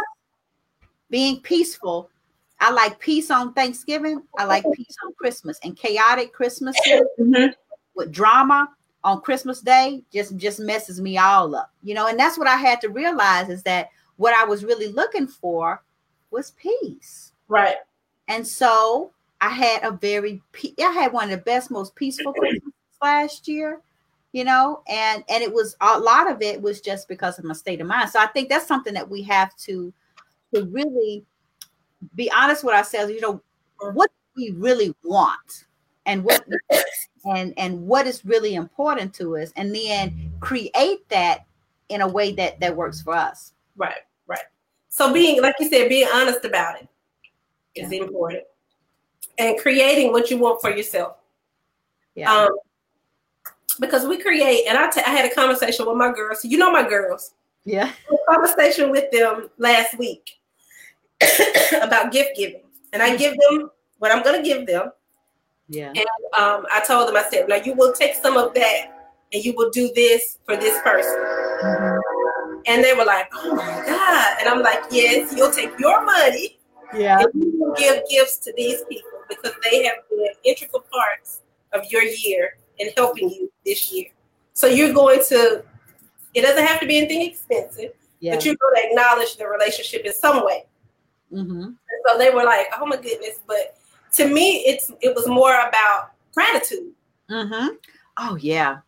being peaceful. I like peace on Thanksgiving. I like peace on Christmas and chaotic Christmas Mhm. with drama on Christmas Day just just messes me all up. You know, and that's what I had to realize is that what I was really looking for was peace. Right. And so I had a very I had one of the best most peaceful Christmas last year, you know, and and it was a lot of it was just because of my state of mind. So I think that's something that we have to to really be honest with ourselves, you know, what we really want and what and and what is really important to us and then create that in a way that that works for us. Right. Right. So being like you said, being honest about it is important. and creating what you want for yourself. Yeah. Um, because we create, and I, t- I had a conversation with my girls. You know my girls. yeah. Conversation with them last week about gift giving, and I give them what I'm going to give them. Yeah. And um, I told them, I said, now you will take some of that and you will do this for this person. Mm-hmm. And they were like, oh my God. And I'm like, yes, you'll take your money Yeah. and you will give gifts to these people because they have been integral parts of your year and helping you this year. So you're going to, it doesn't have to be anything expensive, Yeah. but you're going to acknowledge the relationship in some way. Mm-hmm. So they were like, oh my goodness. But to me, it's it was more about gratitude. Mm-hmm. Oh yeah.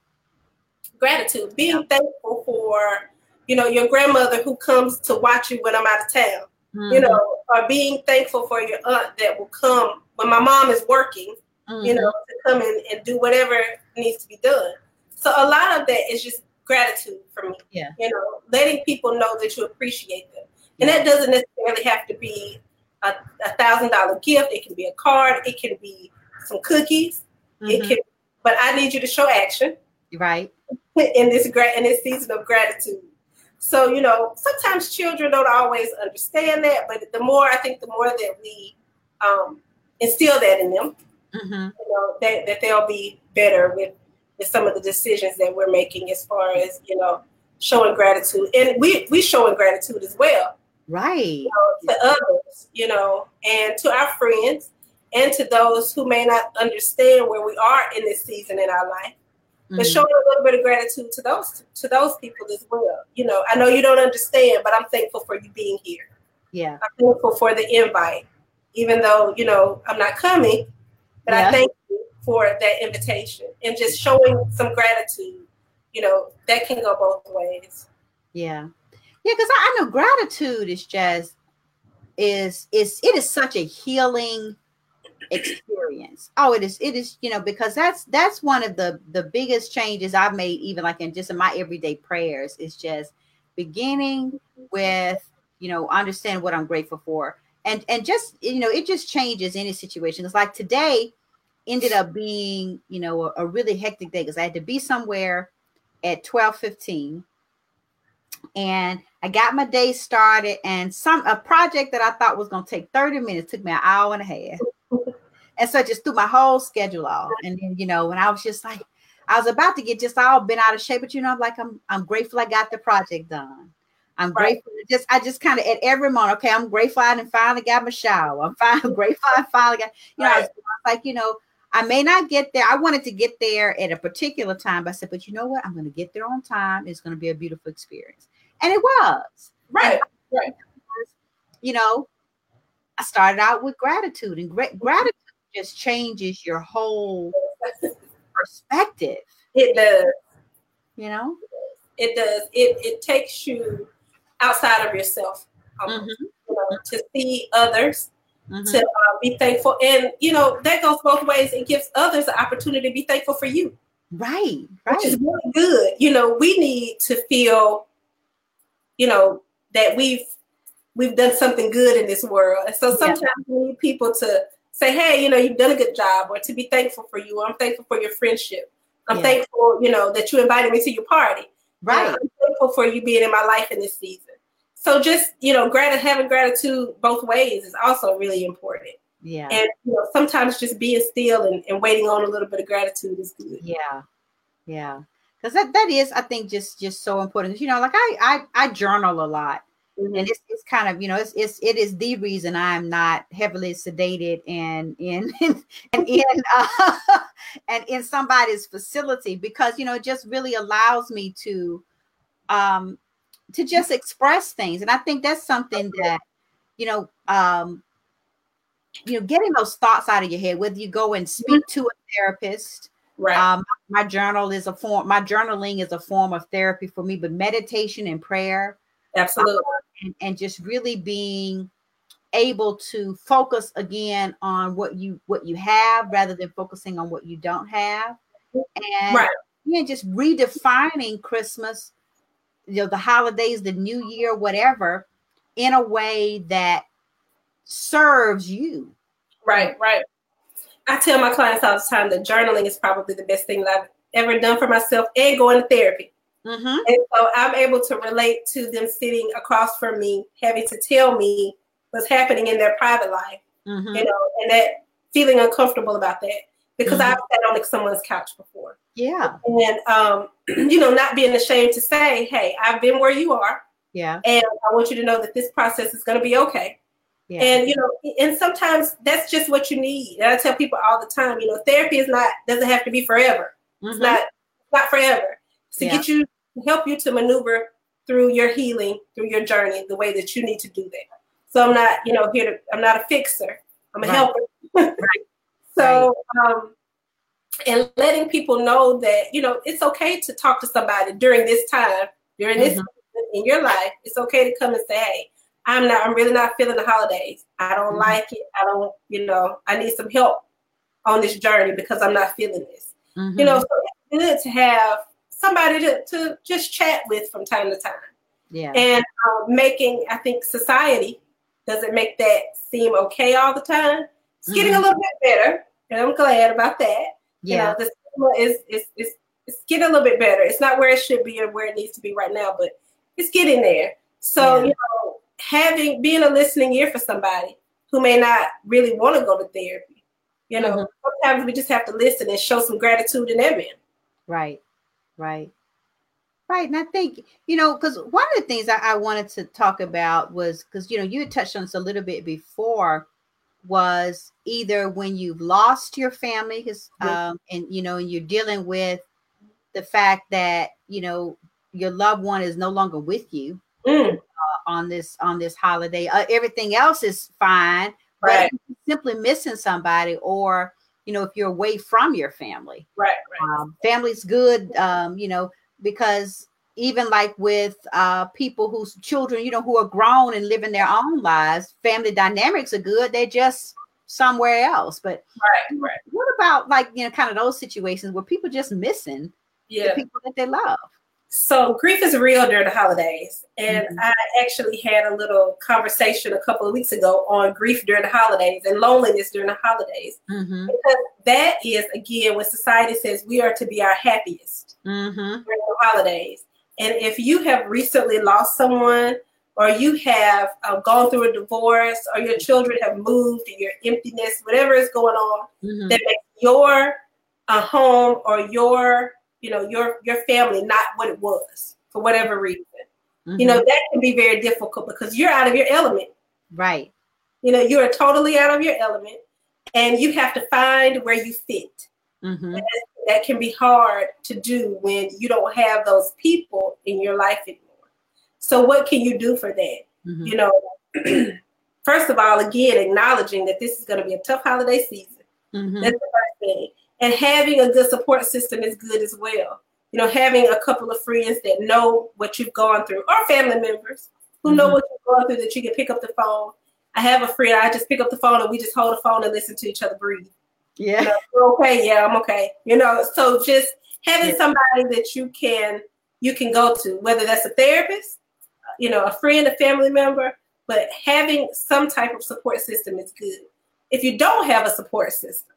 Gratitude. Being thankful for, you know, your grandmother who comes to watch you when I'm out of town. You Mm-hmm. know, or being thankful for your aunt that will come when my mom is working, Mm-hmm. you know, to come in and do whatever needs to be done. So a lot of that is just gratitude for me. Yeah. You know, letting people know that you appreciate them. And that doesn't necessarily have to be a a thousand dollar gift. It can be a card. It can be some cookies. It Mhm. can, but I need you to show action right. in this gra- in this season of gratitude. So you know, sometimes children don't always understand that, but the more I think, the more that we um, instill that in them, Mm-hmm. you know, that, that they'll be better with with some of the decisions that we're making as far as you know showing gratitude, and we we showing gratitude as well Right. to others, you know, and to our friends and to those who may not understand where we are in this season in our life. But Mhm. showing a little bit of gratitude to those to those people as well. You know, I know you don't understand, but I'm thankful for you being here. Yeah. I'm thankful for the invite, even though you know I'm not coming. But Yeah. I thank you for that invitation and just showing some gratitude. You know, that can go both ways. Yeah. Yeah, because I, I know gratitude is just is is it is such a healing experience. Oh, it is, it is, you know, because that's that's one of the the biggest changes I've made, even like in just in my everyday prayers, is just beginning with, you know, understand what I'm grateful for. And and just you know, it just changes any situation. It's like today ended up being, you know, a, a really hectic day because I had to be somewhere at 12 15 and I got my day started and some a project that I thought was going to take 30 minutes took me an hour and a half. And so I just threw my whole schedule off. And then, you know, when I was just like, I was about to get just all bent out of shape, but you know, I'm like, I'm I'm grateful I got the project done. I'm Right. grateful. Just I just kind of at every moment, okay, I'm grateful I didn't finally got my shower. I'm fine, grateful I finally got, you know, Right. I was like, you know, I may not get there. I wanted to get there at a particular time, but I said, but you know what? I'm going to get there on time. It's going to be a beautiful experience. And it was. Right. right. You know, I started out with gratitude, and gra- mm-hmm. gratitude just changes your whole perspective, It does. you know? It does. It it takes you outside of yourself. almost, Mhm. You know, to see others, Mhm. to uh, be thankful, and you know that goes both ways. It gives others the opportunity to be thankful for you, Right, Right. which is really good. You know, we need to feel, you know, that we've we've done something good in this world, and so Yeah. sometimes we need people to say, "Hey, you know, you've done a good job," or to be thankful for you. I'm thankful for your friendship. I'm Yeah. thankful, you know, that you invited me to your party. Right. I'm thankful for you being in my life in this season. So just you know, grat- having gratitude both ways is also really important. Yeah. And you know, sometimes just being still and, and waiting on a little bit of gratitude is good. Yeah. Yeah. Because that, that is, I think, just just so important. You know, like I I, I journal a lot. Mhm. and it's, it's kind of you know it's, it's it is the reason i'm not heavily sedated and in and in uh, and in somebody's facility because you know it just really allows me to um to just express things and i think that's something that you know um you know getting those thoughts out of your head whether you go and speak to a therapist Right. um my journal is a form my journaling is a form of therapy for me but meditation and prayer Absolutely. And, and just really being able to focus again on what you what you have rather than focusing on what you don't have and Right. yeah just redefining christmas you know the holidays the new year whatever in a way that serves you Right. Right. I tell my clients all the time that journaling is probably the best thing that I've ever done for myself and going to therapy. Mm-hmm. And so I'm able to relate to them sitting across from me, having to tell me what's happening in their private life, mm-hmm. you know, and that feeling uncomfortable about that because mm-hmm. I've sat on someone's couch before. Yeah. And, um, you know, not being ashamed to say, hey, I've been where you are. Yeah. And I want you to know that this process is going to be okay. Yeah. And you know, and sometimes that's just what you need. And I tell people all the time, you know, therapy is not doesn't have to be forever. Mm-hmm. It's not not forever. It's to yeah. get you help you to maneuver through your healing, through your journey, the way that you need to do that. So I'm not, you know, here to I'm not a fixer. I'm a right. helper. right. So um and letting people know that, you know, it's okay to talk to somebody during this time, during this mm-hmm. in your life. It's okay to come and say, hey, I'm not, I'm really not feeling the holidays. I don't mm-hmm. like it. I don't, you know, I need some help on this journey because I'm not feeling this. Mm-hmm. You know, so it's good to have somebody to, to just chat with from time to time. Yeah. And um, making, I think society doesn't make that seem okay all the time. It's mm-hmm. getting a little bit better, and I'm glad about that. Yeah. You know, the is, is, is, it's getting a little bit better. It's not where it should be or where it needs to be right now, but it's getting there. So, yeah. you know, having being a listening ear for somebody who may not really want to go to therapy. You know, mm-hmm. sometimes we just have to listen and show some gratitude in that man. Right, right, right. And I think you know, because one of the things I, I wanted to talk about was because you know you had touched on this a little bit before was either when you've lost your family, um, and you know, and you're dealing with the fact that you know your loved one is no longer with you. Mm on this on this holiday. Uh, everything else is fine, right? simply missing somebody, or you know, if you're away from your family, right? right. Um, family's good, um, you know, because even like with uh, people whose children, you know, who are grown and living their own lives, family dynamics are good. They're just somewhere else. But right, right. What about like you know, kind of those situations where people just missing yeah. the people that they love? So grief is real during the holidays. And mm-hmm. I actually had a little conversation a couple of weeks ago on grief during the holidays and loneliness during the holidays. Mm-hmm. Because that is, again, when society says we are to be our happiest mm-hmm. during the holidays. And if you have recently lost someone, or you have uh, gone through a divorce, or your children have moved, and your emptiness, whatever is going on, mm-hmm. that makes your uh, home or your you know your your family not what it was for whatever reason mm-hmm. you know that can be very difficult because you're out of your element right you know you're totally out of your element and you have to find where you fit mm-hmm. that can be hard to do when you don't have those people in your life anymore so what can you do for that mm-hmm. you know first of all again acknowledging that this is going to be a tough holiday season mm-hmm. that's the first thing and having a good support system is good as well. You know, having a couple of friends that know what you've gone through, or family members who mm-hmm. know what you've gone through that you can pick up the phone. I have a friend, I just pick up the phone and we just hold the phone and listen to each other breathe. Yeah. You know, okay, yeah, I'm okay. You know, so just having yeah. somebody that you can you can go to, whether that's a therapist, you know, a friend, a family member, but having some type of support system is good. If you don't have a support system,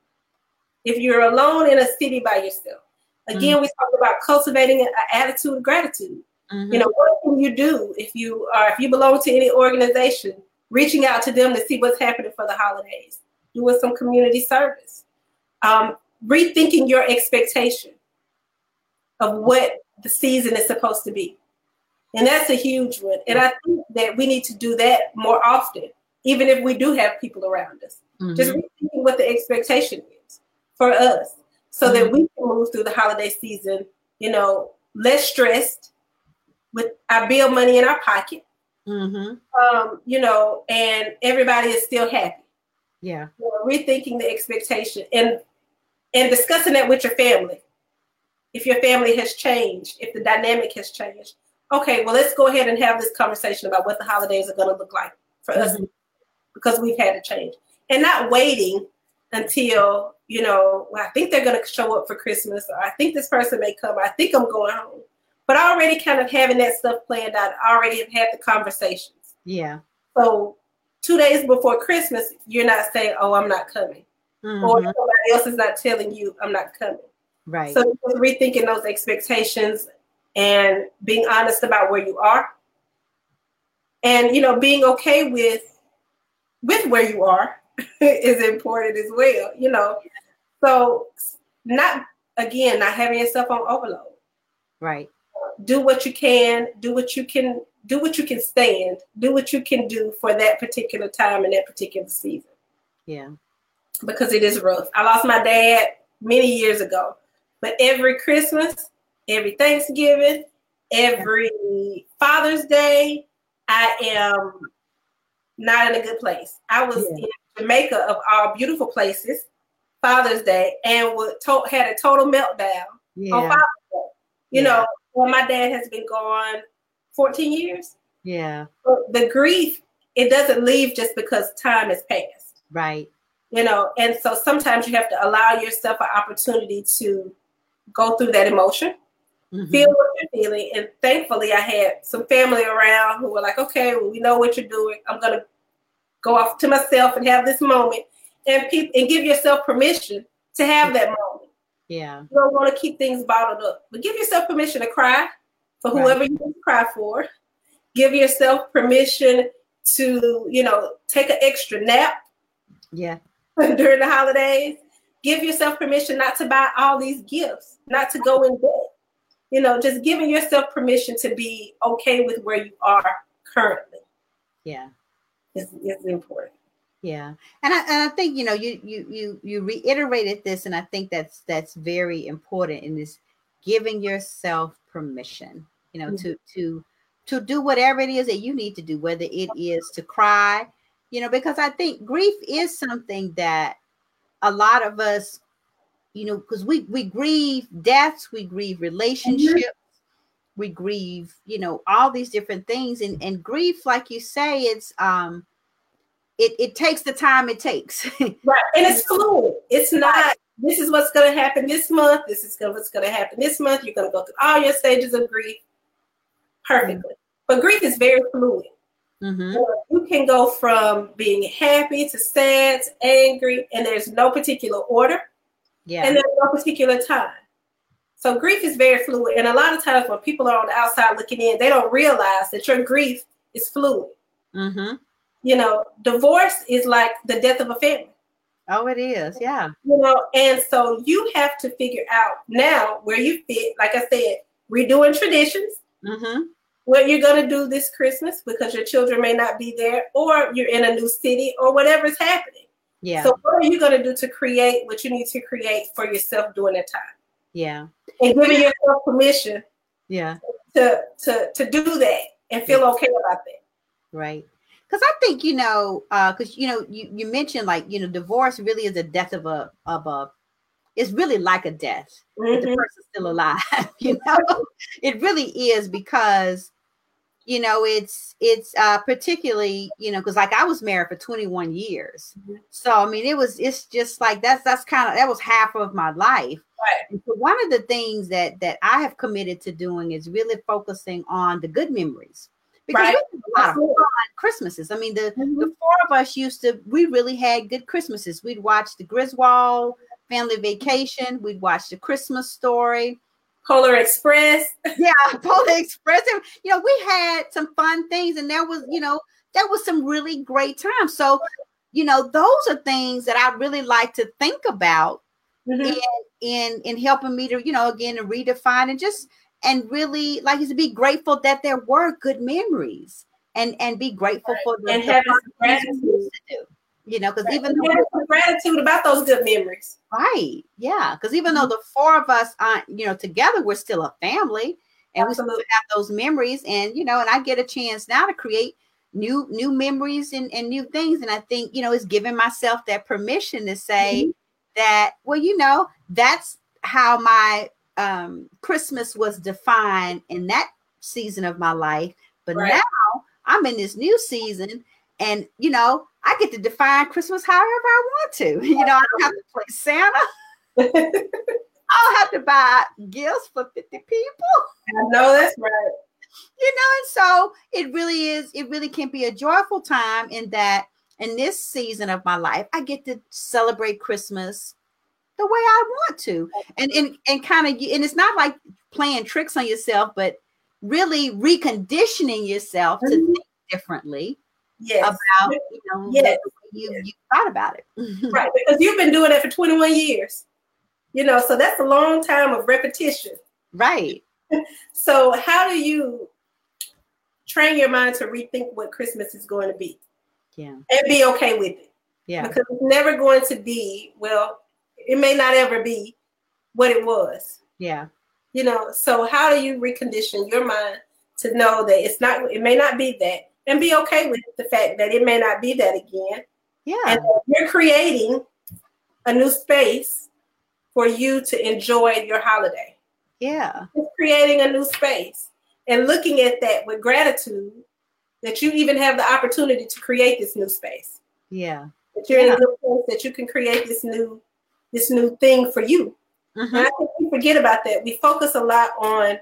if you're alone in a city by yourself. Again, mm-hmm. we talked about cultivating an attitude of gratitude. Mm-hmm. You know, what can you do if you are if you belong to any organization, reaching out to them to see what's happening for the holidays, doing some community service, um, rethinking your expectation of what the season is supposed to be. And that's a huge one. And I think that we need to do that more often, even if we do have people around us. Mm-hmm. Just rethinking what the expectation is for us so mm-hmm. that we can move through the holiday season, you know, less stressed with our bill money in our pocket. Mm-hmm. Um, you know, and everybody is still happy. Yeah. Know, rethinking the expectation and and discussing that with your family. If your family has changed, if the dynamic has changed. Okay, well, let's go ahead and have this conversation about what the holidays are going to look like for mm-hmm. us because we've had a change. And not waiting until you know well, i think they're going to show up for christmas or i think this person may come i think i'm going home but already kind of having that stuff planned out I already have had the conversations yeah so two days before christmas you're not saying oh i'm not coming mm-hmm. or somebody else is not telling you I'm not coming. Right. So rethinking those expectations and being honest about where you are. And you know, being okay with with where you are is important as well, you know. So not again, not having yourself on overload. Right. Do what you can, do what you can, do what you can stand, do what you can do for that particular time and that particular season. Yeah. Because it is rough. I lost my dad many years ago. But every Christmas, every Thanksgiving, every Father's Day, I am not in a good place. I was yeah. in Jamaica of all beautiful places, Father's Day, and would to- had a total meltdown yeah. on Father's Day. You yeah. know, when my dad has been gone 14 years. Yeah. The grief, it doesn't leave just because time has passed. Right. You know, and so sometimes you have to allow yourself an opportunity to go through that emotion, mm-hmm. feel what you're feeling. And thankfully, I had some family around who were like, okay, well, we know what you're doing. I'm going to go off to myself and have this moment and, and give yourself permission to have that moment. Yeah. You don't want to keep things bottled up, but give yourself permission to cry for whoever right. you want to cry for. Give yourself permission to, you know, take an extra nap. Yeah. During the holidays give yourself permission not to buy all these gifts, not to go in debt. You know, just giving yourself permission to be okay with where you are currently. Yeah. Is, is important. Yeah. And I, and I think, you know, you, you, you, you reiterated this, and I think that's, that's very important in this giving yourself permission, you know, mm-hmm. to, to, to do whatever it is that you need to do, whether it is to cry, you know, because I think grief is something that a lot of us, you know, because we we grieve deaths, we grieve relationships, mm-hmm. We grieve, you know, all these different things, and and grief, like you say, it's um, it it takes the time it takes. right, and it's fluid. It's not. This is what's going to happen this month. This is what's going to happen this month. You're going to go through all your stages of grief perfectly. But grief is very fluid. Mm-hmm. You can go from being happy to sad to angry, and there's no particular order. Yeah. And there's no particular time. So grief is very fluid. And a lot of times when people are on the outside looking in, they don't realize that your grief is fluid. Mm-hmm. You know, divorce is like the death of a family. Oh, it is. Yeah. You know, and so you have to figure out now where you fit. Like I said, redoing traditions. Mm-hmm what you're going to do this Christmas because your children may not be there, or you're in a new city, or whatever's happening. Yeah. So, what are you going to do to create what you need to create for yourself during that time? Yeah. And giving yourself permission. Yeah. To to to do that and feel okay about that. Right. Because I think you know, because uh, you know, you you mentioned like you know, divorce really is a death of a of a it's really like a death. Mm-hmm. the person's still alive. You know, it really is because you know it's it's uh particularly you know because like i was married for 21 years. Mm-hmm. so i mean it was it's just like that's that's kind of that was half of my life. Right. So one of the things that that i have committed to doing is really focusing on the good memories. Because right. we a lot of fun christmases. I mean the mm-hmm. the four of us used to we really had good christmases. We'd watch the griswold family vacation. We'd watch the christmas story Polar Express. yeah, Polar Express. And, you know, we had some fun things, and that was, you know, that was some really great times. So, you know, those are things that I really like to think about mm-hmm. in, in in helping me to, you know, again to redefine and just and really like to be grateful that there were good memories and and be grateful right. for the, and having gratitude to do you know, because even though gratitude about those good memories. Right. Yeah. Because even mm-hmm. though the four of us aren't, you know, together, we're still a family and Absolutely. we still have those memories. And, you know, and I get a chance now to create new new memories and, and new things. And I think, you know, it's giving myself that permission to say mm-hmm. that, well, you know, that's how my um Christmas was defined in that season of my life. But right. now I'm in this new season and you know I get to define Christmas however I want to. You know, I don't have to play Santa. I don't have to buy gifts for 50 people. I know that's right. You know, and so it really is, it really can be a joyful time in that in this season of my life, I get to celebrate Christmas the way I want to. And and and kind of and it's not like playing tricks on yourself, but really reconditioning yourself mm-hmm. to think differently yes. about you know yes. you, yes. you thought about it. right, because you've been doing it for 21 years. You know, so that's a long time of repetition. Right. so how do you train your mind to rethink what Christmas is going to be? Yeah. And be okay with it. Yeah. Because it's never going to be, well, it may not ever be what it was. Yeah. You know, so how do you recondition your mind to know that it's not, it may not be that, and be okay with the fact that it may not be that again. Yeah. And you're creating a new space for you to enjoy your holiday. Yeah. It's creating a new space and looking at that with gratitude that you even have the opportunity to create this new space. Yeah. That you're yeah. in a good place that you can create this new this new thing for you. Mm-hmm. I think we forget about that. We focus a lot on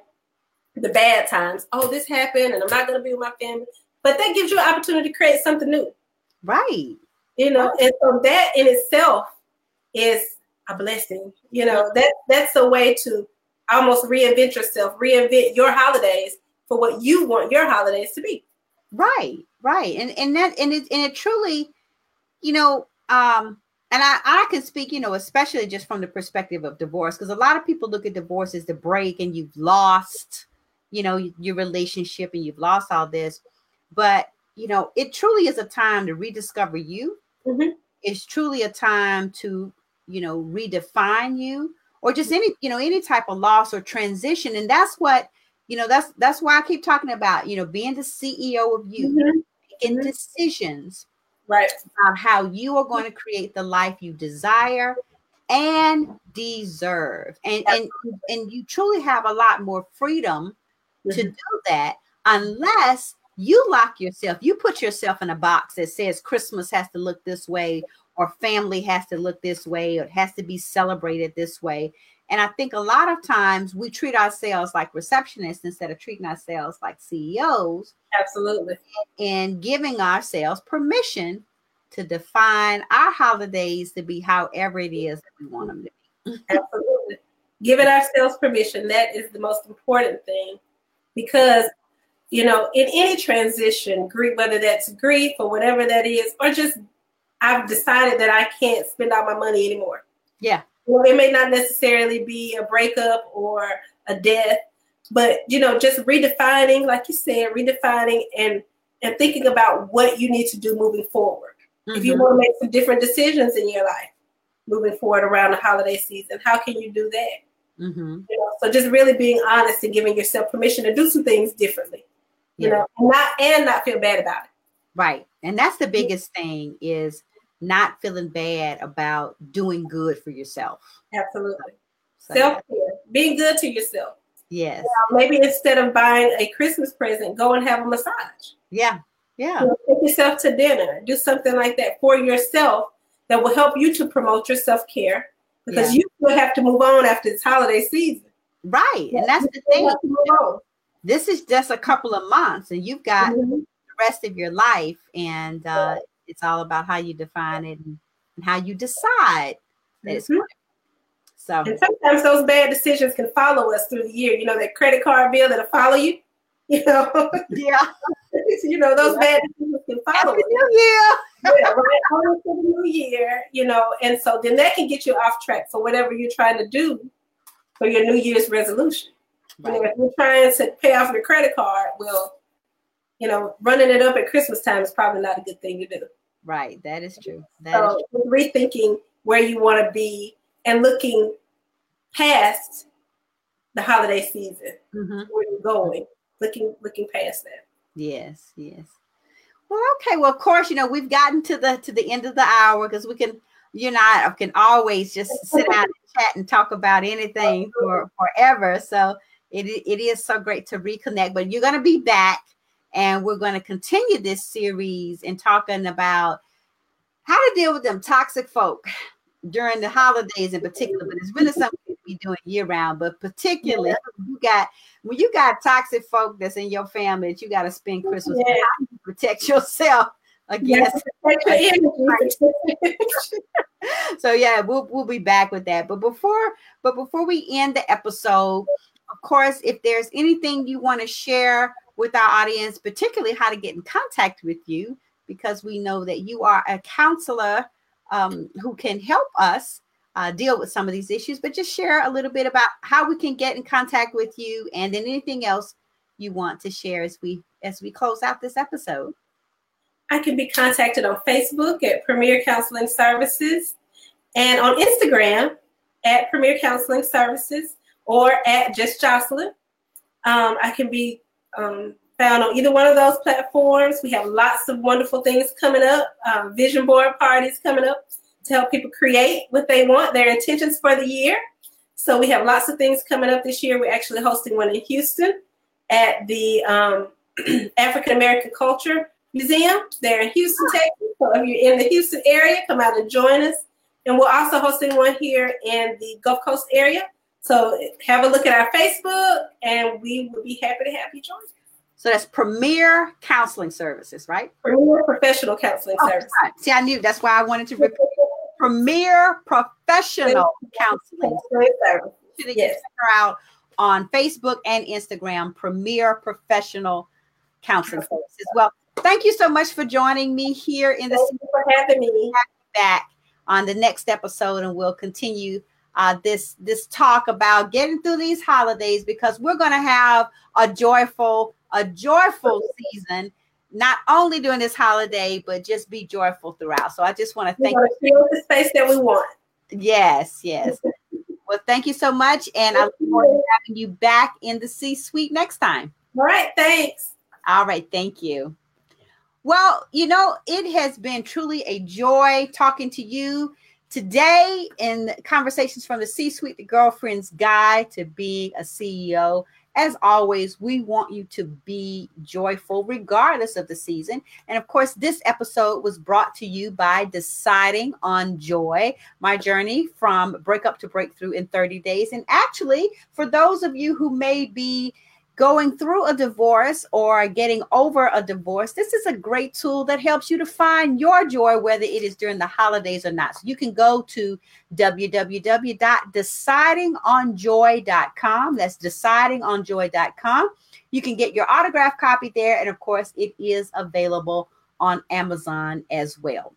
the bad times. Oh, this happened and I'm not gonna be with my family. But that gives you an opportunity to create something new. Right. You know, right. and so that in itself is a blessing. You know, that that's a way to almost reinvent yourself, reinvent your holidays for what you want your holidays to be. Right, right. And and that and it and it truly, you know, um, and I, I can speak, you know, especially just from the perspective of divorce, because a lot of people look at divorce as the break and you've lost, you know, your relationship and you've lost all this. But, you know, it truly is a time to rediscover you. Mm-hmm. It's truly a time to, you know, redefine you or just any, you know, any type of loss or transition. And that's what, you know, that's that's why I keep talking about, you know, being the CEO of you, mm-hmm. making mm-hmm. decisions right about how you are going to create the life you desire and deserve and and and you truly have a lot more freedom mm-hmm. to do that unless you lock yourself you put yourself in a box that says christmas has to look this way or family has to look this way or it has to be celebrated this way and i think a lot of times we treat ourselves like receptionists instead of treating ourselves like ceos Absolutely. And giving ourselves permission to define our holidays to be however it is that we want them to be. Absolutely. Giving ourselves permission. That is the most important thing because, you know, in any transition, grief, whether that's grief or whatever that is, or just I've decided that I can't spend all my money anymore. Yeah. Well, it may not necessarily be a breakup or a death, but you know just redefining like you said redefining and and thinking about what you need to do moving forward mm-hmm. if you mm-hmm. want to make some different decisions in your life moving forward around the holiday season how can you do that mm-hmm. you know so just really being honest and giving yourself permission to do some things differently you yeah. know not and not feel bad about it right and that's the biggest thing is not feeling bad about doing good for yourself absolutely so, self-care being good to yourself Yes. maybe instead of buying a Christmas present, go and have a massage. Yeah. Yeah. You know, take yourself to dinner. Do something like that for yourself that will help you to promote your self care because yeah. you will have to move on after this holiday season. Right. And that's the thing. This is just a couple of months, and you've got mm-hmm. the rest of your life, and uh, it's all about how you define it and, and how you decide that mm-hmm. it's so and sometimes those bad decisions can follow us through the year. You know, that credit card bill that'll follow you. You know. Yeah. you know, those yeah. bad decisions can follow Happy New Year. yeah, right. On to the new year, you know, and so then that can get you off track for whatever you're trying to do for your New Year's resolution. Right. You know, if you're trying to pay off your credit card, well, you know, running it up at Christmas time is probably not a good thing to do. Right. That is true. That so is true. rethinking where you want to be and looking past the holiday season, mm-hmm. where you're going, looking looking past that. Yes, yes. Well, okay. Well, of course, you know we've gotten to the to the end of the hour because we can, you and I can always just sit down and chat and talk about anything for forever. So it it is so great to reconnect. But you're going to be back, and we're going to continue this series and talking about how to deal with them toxic folk during the holidays in particular, but it's really something to be doing year round. But particularly, yeah. you got when you got toxic folk that's in your family that you got to spend Christmas, yeah. protect yourself again. so yeah, we'll we'll be back with that. But before but before we end the episode, of course, if there's anything you want to share with our audience, particularly how to get in contact with you, because we know that you are a counselor um, who can help us uh, deal with some of these issues, but just share a little bit about how we can get in contact with you and then anything else you want to share as we as we close out this episode. I can be contacted on Facebook at Premier Counseling Services and on Instagram at Premier Counseling Services or at Just Jocelyn. Um, I can be um, found on either one of those platforms. We have lots of wonderful things coming up, um, vision board parties coming up to help people create what they want, their intentions for the year. So we have lots of things coming up this year. We're actually hosting one in Houston at the um, African American Culture Museum there in Houston, Texas. So if you're in the Houston area, come out and join us. And we're also hosting one here in the Gulf Coast area. So have a look at our Facebook, and we will be happy to have you join. So that's Premier Counseling Services, right? Premier Professional Counseling oh, Services. Right. See, I knew that's why I wanted to repeat. Premier Professional Counseling Services. Yes. Check her out on Facebook and Instagram. Premier Professional Counseling Services. Well, thank you so much for joining me here in the. Thank you for having me. Back on the next episode, and we'll continue uh, this this talk about getting through these holidays because we're going to have a joyful a joyful season not only during this holiday but just be joyful throughout. So i just want to thank you feel the space that we want. Yes yes. Well thank you so much and i look forward to having you back in the c suite next time. All right thanks. All right thank you. Well you know it has been truly a joy talking to you Today, in Conversations from the C Suite, the Girlfriend's Guide to Being a CEO, as always, we want you to be joyful regardless of the season. And of course, this episode was brought to you by Deciding on Joy, my journey from breakup to breakthrough in 30 days. And actually, for those of you who may be going through a divorce or getting over a divorce, this is a great tool that helps you to find your joy, whether it is during the holidays or not. So you can go to www.decidingonjoy.com. That's decidingonjoy.com. You can get your autograph copy there. And of course, it is available on Amazon as well.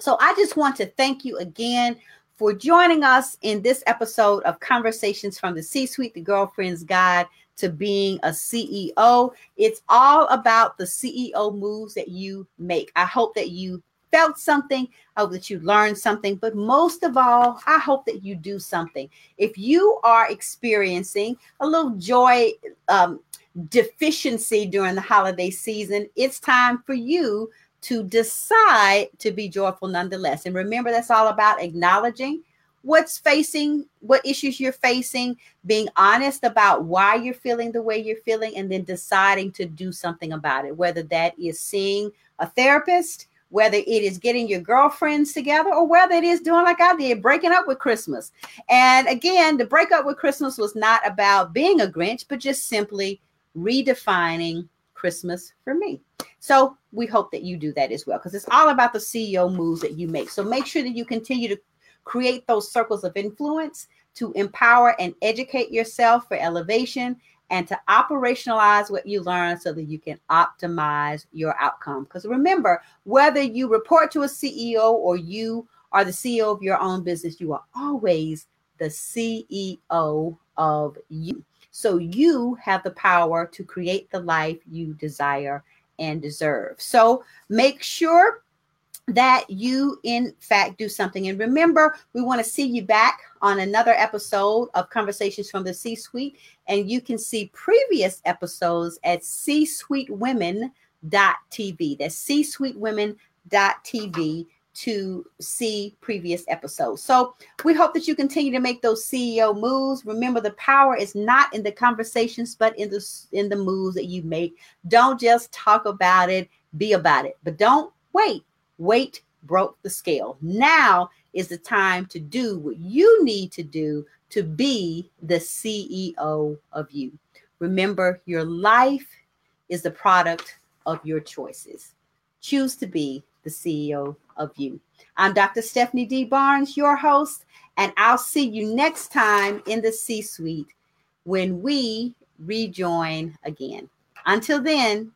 So I just want to thank you again for joining us in this episode of Conversations from the C Suite, the Girlfriend's Guide to being a CEO. It's all about the CEO moves that you make. I hope that you felt something. I hope that you learned something. But most of all, I hope that you do something. If you are experiencing a little joy um, deficiency during the holiday season, it's time for you to decide to be joyful nonetheless. And remember, that's all about acknowledging what's facing what issues you're facing being honest about why you're feeling the way you're feeling and then deciding to do something about it whether that is seeing a therapist whether it is getting your girlfriends together or whether it is doing like I did, breaking up with Christmas. And again, the breakup with Christmas was not about being a Grinch, but just simply redefining Christmas for me. So we hope that you do that as well because it's all about the CEO moves that you make. So make sure that you continue to create those circles of influence to empower and educate yourself for elevation and to operationalize what you learn so that you can optimize your outcome. Because remember, whether you report to a CEO or you are the CEO of your own business, you are always the CEO of you. So you have the power to create the life you desire and deserve. So make sure that you in fact do something and remember we want to see you back on another episode of conversations from the c suite and you can see previous episodes at c suite women TV. that's c suite women.tv to see previous episodes. So we hope that you continue to make those CEO moves. Remember, the power is not in the conversations, but in the in the moves that you make. Don't just talk about it, be about it. But don't wait Weight broke the scale. Now is the time to do what you need to do to be the CEO of you. Remember, your life is the product of your choices. choose to be the CEO of you. I'm Dr. Stephanie D. Barnes, your host, and I'll see you next time in the C suite when we rejoin again. Until then,